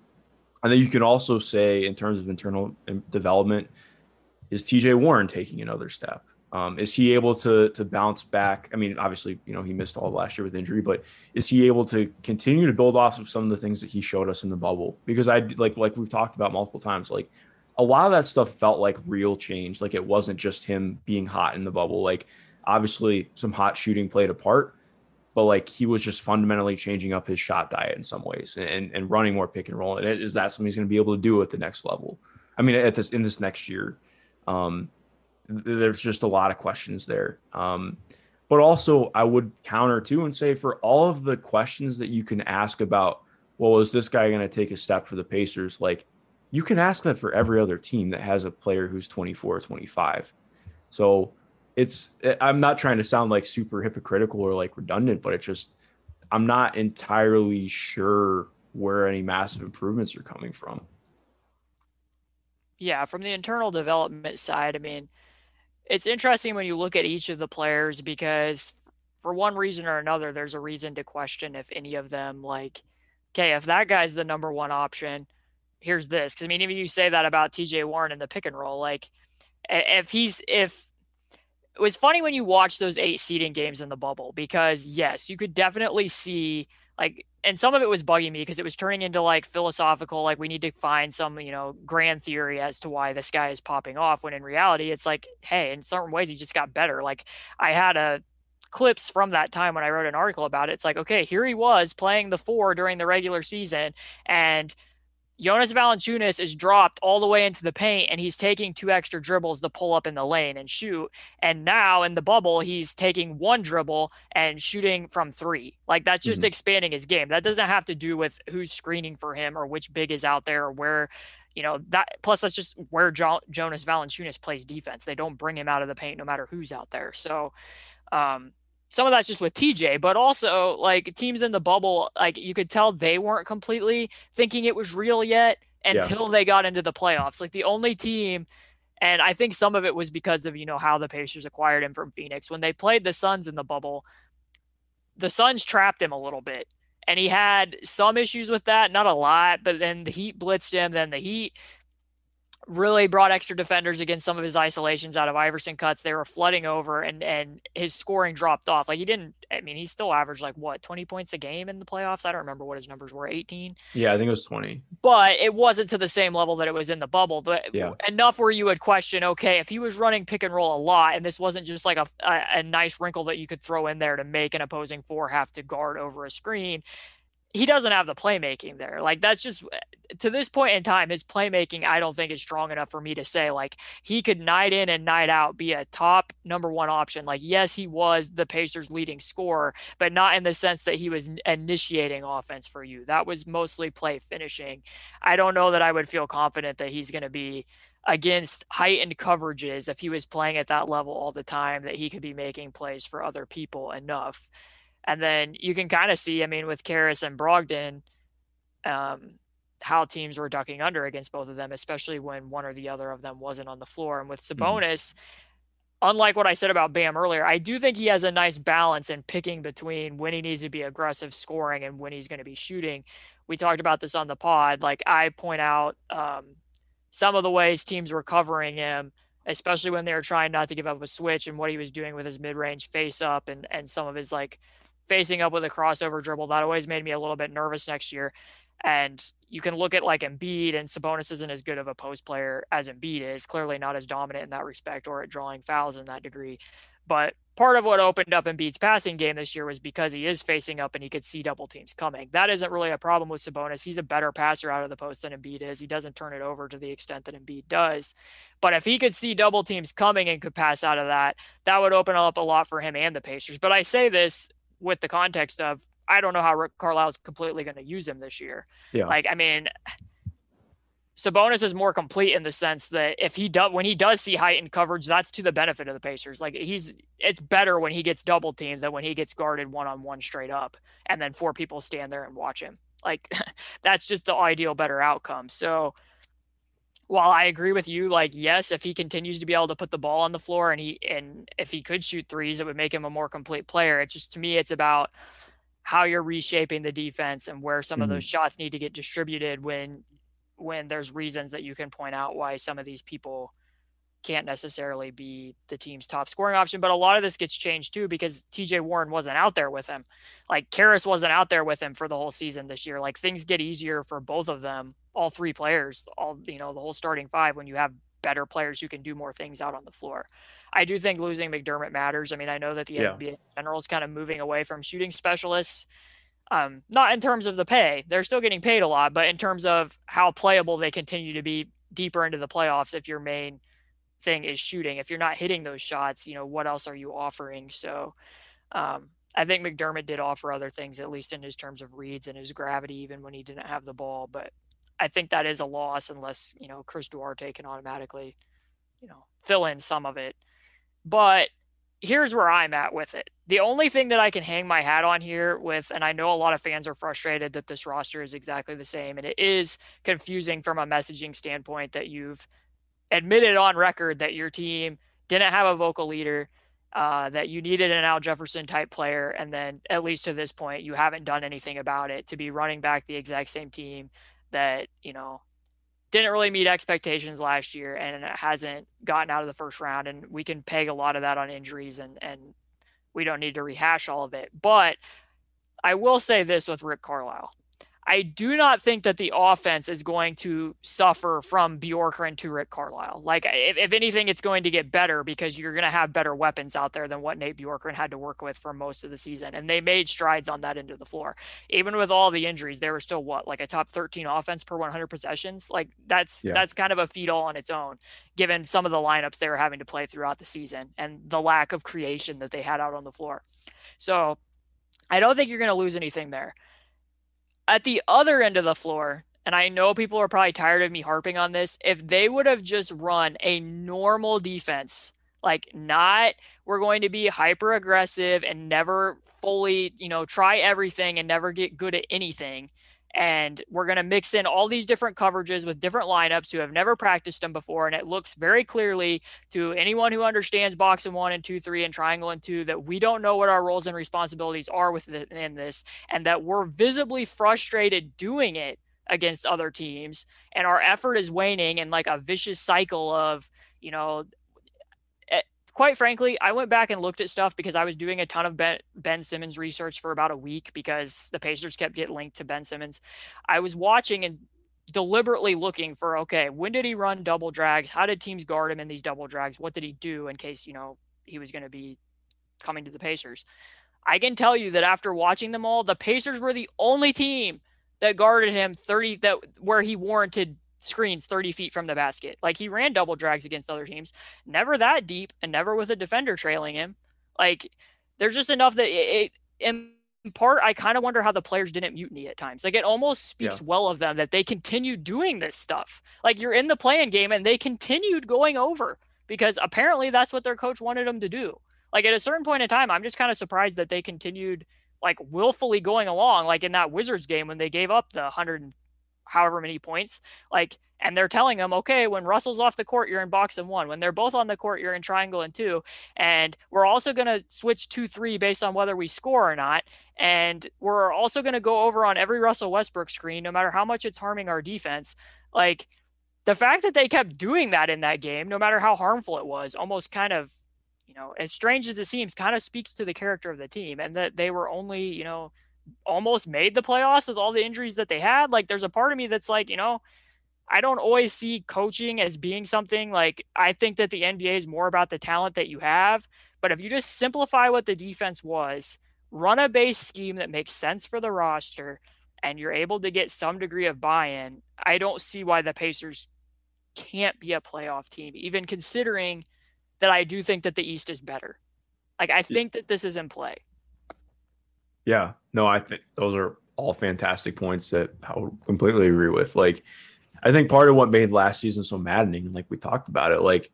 Speaker 5: and then you can also say, in terms of internal development, is TJ Warren taking another step? Um, is he able to to bounce back? I mean, obviously, you know, he missed all last year with injury, but is he able to continue to build off of some of the things that he showed us in the bubble? Because I like like we've talked about multiple times, like a lot of that stuff felt like real change. Like it wasn't just him being hot in the bubble. Like obviously some hot shooting played a part, but like he was just fundamentally changing up his shot diet in some ways and, and running more pick and roll. And is that something he's going to be able to do at the next level? I mean, at this in this next year, um, there's just a lot of questions there. Um, but also, I would counter too and say for all of the questions that you can ask about, well, is this guy going to take a step for the Pacers? Like, you can ask that for every other team that has a player who's 24 or 25. So it's, I'm not trying to sound like super hypocritical or like redundant, but it's just, I'm not entirely sure where any massive improvements are coming from.
Speaker 6: Yeah, from the internal development side, I mean, it's interesting when you look at each of the players because for one reason or another, there's a reason to question if any of them like, okay, if that guy's the number one option, here's this. Cause I mean, even you say that about TJ Warren in the pick and roll, like if he's, if it was funny when you watch those eight seeding games in the bubble, because yes, you could definitely see like and some of it was bugging me because it was turning into like philosophical like we need to find some you know grand theory as to why this guy is popping off when in reality it's like hey in certain ways he just got better. Like i had a clips from that time when i wrote an article about it. It's like okay here he was playing the four during the regular season and Jonas Valanciunas is dropped all the way into the paint and he's taking two extra dribbles to pull up in the lane and shoot. And now in the bubble, he's taking one dribble and shooting from three. Like that's just mm-hmm. expanding his game. That doesn't have to do with who's screening for him or which big is out there or where, you know, that plus that's just where jo- Jonas Valanciunas plays defense. They don't bring him out of the paint no matter who's out there. So, um, some of that's just with TJ, but also like teams in the bubble, like you could tell they weren't completely thinking it was real yet until yeah. they got into the playoffs. Like the only team, and I think some of it was because of you know how the Pacers acquired him from Phoenix when they played the Suns in the bubble. The Suns trapped him a little bit, and he had some issues with that, not a lot. But then the Heat blitzed him. Then the Heat really brought extra defenders against some of his isolations out of Iverson cuts. They were flooding over and and his scoring dropped off. Like he didn't I mean, he still averaged like what, 20 points a game in the playoffs. I don't remember what his numbers were, 18.
Speaker 5: Yeah, I think it was 20.
Speaker 6: But it wasn't to the same level that it was in the bubble. But yeah. enough where you would question, okay, if he was running pick and roll a lot and this wasn't just like a, a, a nice wrinkle that you could throw in there to make an opposing four have to guard over a screen, he doesn't have the playmaking there. Like that's just uh, to this point in time, his playmaking I don't think is strong enough for me to say like he could night in and night out be a top number one option. Like yes, he was the Pacers' leading scorer, but not in the sense that he was initiating offense for you. That was mostly play finishing. I don't know that I would feel confident that he's going to be against heightened coverages if he was playing at that level all the time that he could be making plays for other people enough. And then you can kind of see, I mean, with Caris and Brogdon, um, how teams were ducking under against both of them, especially when one or the other of them wasn't on the floor. And with mm-hmm. Sabonis, mm-hmm. unlike what I said about Bam earlier, I do think he has a nice balance in picking between when he needs to be aggressive scoring and when he's going to be shooting. We talked about this on the pod. Like I point out um, some of the ways teams were covering him, especially when they were trying not to give up a switch and what he was doing with his mid-range face up and and some of his like facing up with a crossover dribble. That always made me a little bit nervous next year. And you can look at like Embiid and Sabonis isn't as good of a post player as Embiid is, clearly not as dominant in that respect or at drawing fouls in that degree. But part of what opened up Embiid's passing game this year was because he is facing up and he could see double teams coming. That isn't really a problem with Sabonis. He's a better passer out of the post than Embiid is. He doesn't turn it over to the extent that Embiid does. But if he could see double teams coming and could pass out of that, that would open up a lot for him and the Pacers. But I say this with the context of I don't know how Rick Carlisle's completely going to use him this year. Yeah. Like, I mean, Sabonis is more complete in the sense that if he does, when he does see heightened coverage, that's to the benefit of the Pacers. Like he's, it's better when he gets double teams than when he gets guarded one on one straight up, and then four people stand there and watch him. Like <laughs> that's just the ideal, better outcome. So while I agree with you, like yes, if he continues to be able to put the ball on the floor and he and if he could shoot threes, it would make him a more complete player. It just to me, it's about how you're reshaping the defense and where some mm-hmm. of those mm-hmm. shots need to get distributed when when there's reasons that you can point out why some of these people can't necessarily be the team's top scoring option. But a lot of this gets changed too because TJ Warren wasn't out there with him. Like Caris wasn't out there with him for the whole season this year. Like things get easier for both of them, all three players, all you know, the whole starting five when you have better players who can do more things out on the floor. I do think losing McDermott matters. I mean, I know that the yeah. NBA in general is kind of moving away from shooting specialists. Um, not in terms of the pay, they're still getting paid a lot, but in terms of how playable they continue to be deeper into the playoffs if your main thing is shooting. If you're not hitting those shots, you know, what else are you offering? So um, I think McDermott did offer other things, at least in his terms of reads and his gravity, even when he didn't have the ball. But I think that is a loss unless, you know, Chris Duarte can automatically, you know, fill in some of it. But here's where I'm at with it. The only thing that I can hang my hat on here with, and I know a lot of fans are frustrated that this roster is exactly the same, and it is confusing from a messaging standpoint that you've admitted on record that your team didn't have a vocal leader, uh, that you needed an Al Jefferson type player, and then at least to this point, you haven't done anything about it to be running back the exact same team that you know didn't really meet expectations last year and it hasn't gotten out of the first round. And we can peg a lot of that on injuries and, and we don't need to rehash all of it. But I will say this with Rick Carlisle. I do not think that the offense is going to suffer from Bjorkgren to Rick Carlisle. Like, if, if anything, it's going to get better because you're going to have better weapons out there than what Nate Bjorkgren had to work with for most of the season. And they made strides on that end of the floor. Even with all the injuries, they were still what, like a top 13 offense per 100 possessions? Like, that's yeah. that's kind of a feat all on its own, given some of the lineups they were having to play throughout the season and the lack of creation that they had out on the floor. So, I don't think you're going to lose anything there. At the other end of the floor, and I know people are probably tired of me harping on this, if they would have just run a normal defense, like not we're going to be hyper aggressive and never fully, you know, try everything and never get good at anything and we're going to mix in all these different coverages with different lineups who have never practiced them before and it looks very clearly to anyone who understands box and one and two three and triangle and two that we don't know what our roles and responsibilities are within this and that we're visibly frustrated doing it against other teams and our effort is waning and like a vicious cycle of you know quite frankly, I went back and looked at stuff because I was doing a ton of Ben, ben Simmons research for about a week because the Pacers kept getting linked to Ben Simmons. I was watching and deliberately looking for okay, when did he run double drags? How did teams guard him in these double drags? What did he do in case, you know, he was going to be coming to the Pacers? I can tell you that after watching them all, the Pacers were the only team that guarded him 30 that where he warranted screens 30 feet from the basket. Like he ran double drags against other teams, never that deep and never with a defender trailing him. Like there's just enough that it, it in part, I kind of wonder how the players didn't mutiny at times. Like it almost speaks yeah. well of them that they continued doing this stuff. Like you're in the playing game and they continued going over because apparently that's what their coach wanted them to do. Like at a certain point in time, I'm just kind of surprised that they continued like willfully going along, like in that Wizards game when they gave up the 100 however many points. Like, and they're telling them, okay, when Russell's off the court, you're in box and one. When they're both on the court, you're in triangle and two. And we're also going to switch two, three based on whether we score or not. And we're also going to go over on every Russell Westbrook screen, no matter how much it's harming our defense. Like, the fact that they kept doing that in that game, no matter how harmful it was, almost kind of, you know, as strange as it seems, kind of speaks to the character of the team and that they were only, you know, almost made the playoffs with all the injuries that they had. Like there's a part of me that's like, you know, I don't always see coaching as being something like I think that the NBA is more about the talent that you have. But if you just simplify what the defense was, run a base scheme that makes sense for the roster, and you're able to get some degree of buy in, I don't see why the Pacers can't be a playoff team, even considering that I do think that the East is better. Like I think that this is in play.
Speaker 5: Yeah, no, I think those are all fantastic points that I completely agree with. Like, I think part of what made last season so maddening, like we talked about it, like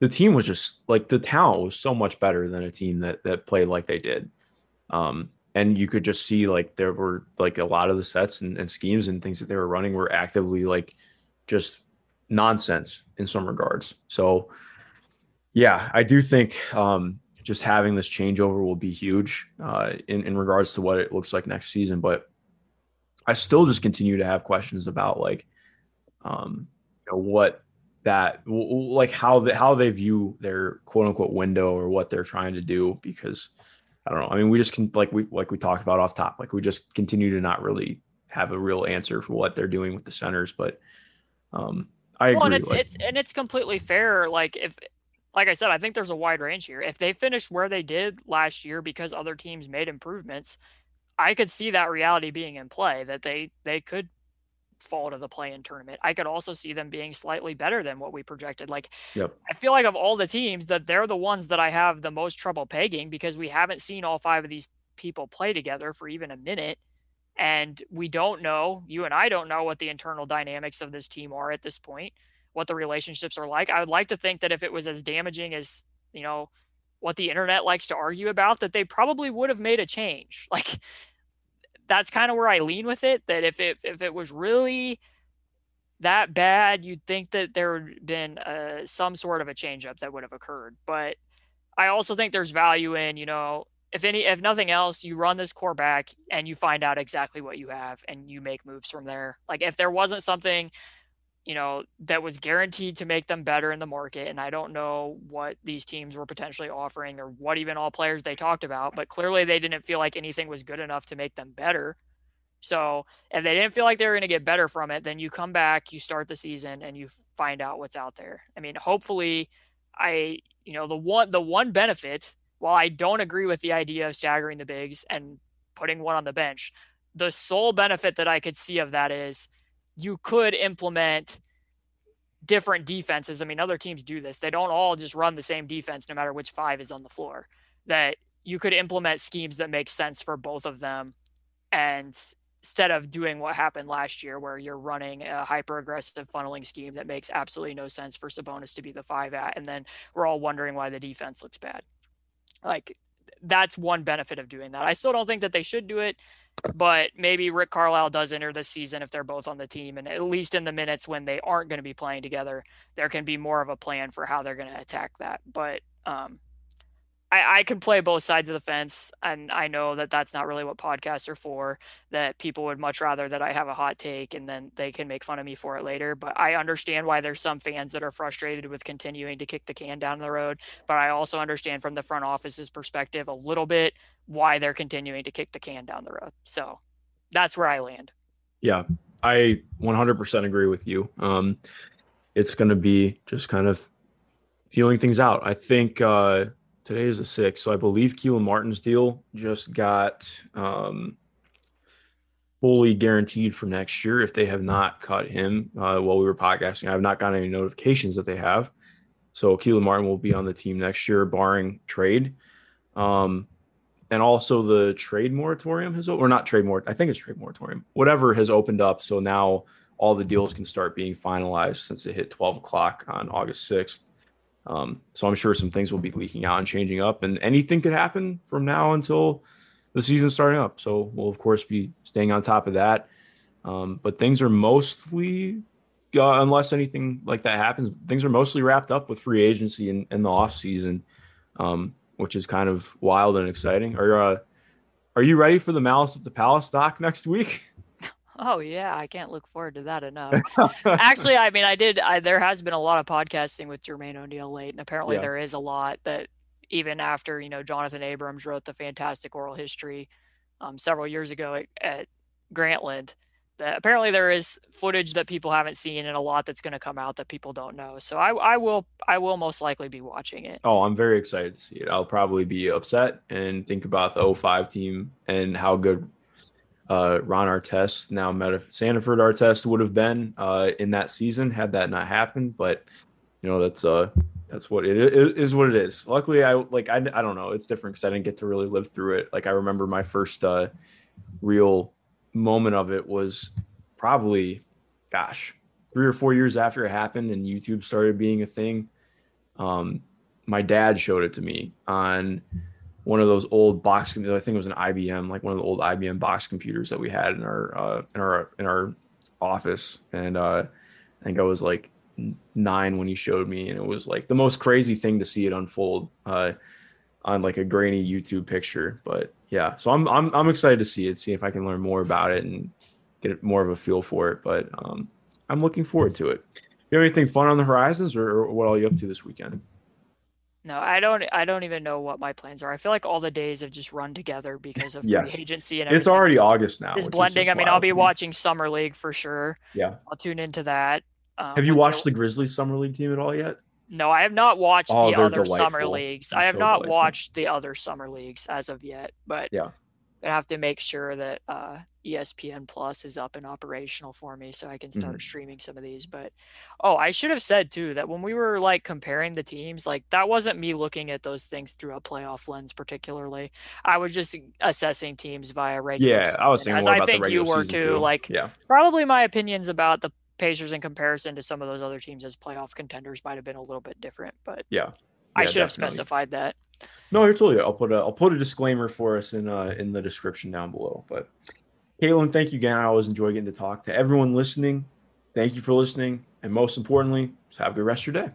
Speaker 5: the team was just like the talent was so much better than a team that that played like they did. Um, and you could just see like there were like a lot of the sets and, and schemes and things that they were running were actively like just nonsense in some regards. So yeah, I do think um, just having this changeover will be huge uh, in in regards to what it looks like next season. But I still just continue to have questions about like, um, you know, what that like how they, how they view their quote unquote window or what they're trying to do because I don't know. I mean, we just can like we like we talked about off top, like we just continue to not really have a real answer for what they're doing with the centers, but um I agree.
Speaker 6: Well, and it's
Speaker 5: like,
Speaker 6: it's and it's completely fair. Like if, like I said, I think there's a wide range here. If they finished where they did last year because other teams made improvements, I could see that reality being in play that they they could fall to the play-in tournament. I could also see them being slightly better than what we projected. Like
Speaker 5: Yep.
Speaker 6: I feel like of all the teams that they're the ones that I have the most trouble pegging because we haven't seen all five of these people play together for even a minute. And we don't know, you and I don't know what the internal dynamics of this team are at this point, what the relationships are like. I would like to think that if it was as damaging as, you know, what the internet likes to argue about, that they probably would have made a change. <laughs> Like that's kind of where I lean with it. That if it if it was really that bad, you'd think that there would been uh, some sort of a change up that would have occurred. But I also think there's value in, you know, if any, if nothing else, you run this core back and you find out exactly what you have and you make moves from there. Like if there wasn't something, you know, that was guaranteed to make them better in the market, and I don't know what these teams were potentially offering or what even all players they talked about, but clearly they didn't feel like anything was good enough to make them better. So if they didn't feel like they were going to get better from it, then you come back, you start the season, and you find out what's out there. I mean, hopefully, I you know the one the one benefit. While I don't agree with the idea of staggering the bigs and putting one on the bench, the sole benefit that I could see of that is you could implement different defenses. I mean, other teams do this. They don't all just run the same defense no matter which five is on the floor. That you could implement schemes that make sense for both of them and instead of doing what happened last year where you're running a hyper aggressive funneling scheme that makes absolutely no sense for Sabonis to be the five at and then we're all wondering why the defense looks bad. Like that's one benefit of doing that. I still don't think that they should do it, but maybe Rick Carlisle does enter this season if they're both on the team and at least in the minutes when they aren't going to be playing together, there can be more of a plan for how they're going to attack that. But um I, I can play both sides of the fence, and I know that that's not really what podcasts are for. That people would much rather that I have a hot take, and then they can make fun of me for it later. But I understand why there's some fans that are frustrated with continuing to kick the can down the road. But I also understand from the front office's perspective a little bit why they're continuing to kick the can down the road. So that's where I land.
Speaker 5: Yeah, I 100% agree with you. Um, it's going to be just kind of feeling things out. I think uh, today is the sixth, so I believe Kelan Martin's deal just got um, fully guaranteed for next year. If they have not cut him uh, while we were podcasting, I have not gotten any notifications that they have. So Keelan Martin will be on the team next year, barring trade. Um, and also the trade moratorium has or not trade more I think it's trade moratorium whatever has opened up so now all the deals can start being finalized since it hit 12 o'clock on August 6th um, so I'm sure some things will be leaking out and changing up and anything could happen from now until the season starting up so we'll of course be staying on top of that um, but things are mostly uh, unless anything like that happens things are mostly wrapped up with free agency and, in the off season um, which is kind of wild and exciting. Are uh, are you ready for the Malice at the Palace doc next week? <laughs>
Speaker 6: Oh yeah, I can't look forward to that enough. <laughs> Actually, I mean, I did. I, there has been a lot of podcasting with Jermaine O'Neal late, and apparently
Speaker 5: Yeah.
Speaker 6: there is a lot that even after you know Jonathan Abrams wrote the fantastic oral history um, several years ago at, at Grantland. That apparently there is footage that people haven't seen and a lot that's going to come out that people don't know. So I, I will I will most likely be watching it.
Speaker 5: Oh, I'm very excited to see it. I'll probably be upset and think about the 05 team and how good uh, Ron Artest, now Metta Sandiford-Artest, would have been uh, in that season had that not happened. But you know that's uh that's what it is. What it is. Luckily, I like I, I don't know. It's different because I didn't get to really live through it. Like I remember my first uh, real moment of it was probably, gosh, three or four years after it happened and YouTube started being a thing. Um, my dad showed it to me on one of those old box computers. I think it was an IBM, like one of the old IBM box computers that we had in our uh, in our in our office. And uh, I think I was like nine when he showed me, and it was like the most crazy thing to see it unfold uh, on like a grainy YouTube picture. But yeah, so I'm I'm I'm excited to see it, see if I can learn more about it and get more of a feel for it. But um, I'm looking forward to it. You have anything fun on the horizons, or, or what are you up to this weekend?
Speaker 6: No, I don't. I don't even know what my plans are. I feel like all the days have just run together because of
Speaker 5: Yes.
Speaker 6: free agency and
Speaker 5: It's already August now. It's
Speaker 6: blending. I mean, I'll be watching summer league for sure.
Speaker 5: Yeah.
Speaker 6: I'll tune into that. Um,
Speaker 5: Have you watched the Grizzlies summer league team at all yet?
Speaker 6: No, I have not watched
Speaker 5: Oh,
Speaker 6: the other summer leagues.
Speaker 5: They're
Speaker 6: I have
Speaker 5: so
Speaker 6: not
Speaker 5: delightful.
Speaker 6: watched the other summer leagues as of yet, but
Speaker 5: Yeah.
Speaker 6: I have to make sure that uh, ESPN Plus is up and operational for me so I can start
Speaker 5: Mhm.
Speaker 6: streaming some of these. But oh, I should have said too that when we were like comparing the teams, like that wasn't me looking at those things through a playoff lens particularly. I was just assessing teams via regular.
Speaker 5: Yeah, I was thinking
Speaker 6: as I think you were
Speaker 5: season
Speaker 6: too. Like
Speaker 5: yeah,
Speaker 6: probably my opinions about the Pacers in comparison to some of those other teams as playoff contenders might have been a little bit different, but
Speaker 5: yeah.
Speaker 6: I
Speaker 5: Yeah,
Speaker 6: should have specified that.
Speaker 5: No, I told you. I'll put a I'll put a disclaimer for us in uh in the description down below. But Caitlin, thank you again. I always enjoy getting to talk to everyone listening. Thank you for listening, and most importantly, have a good rest of your day.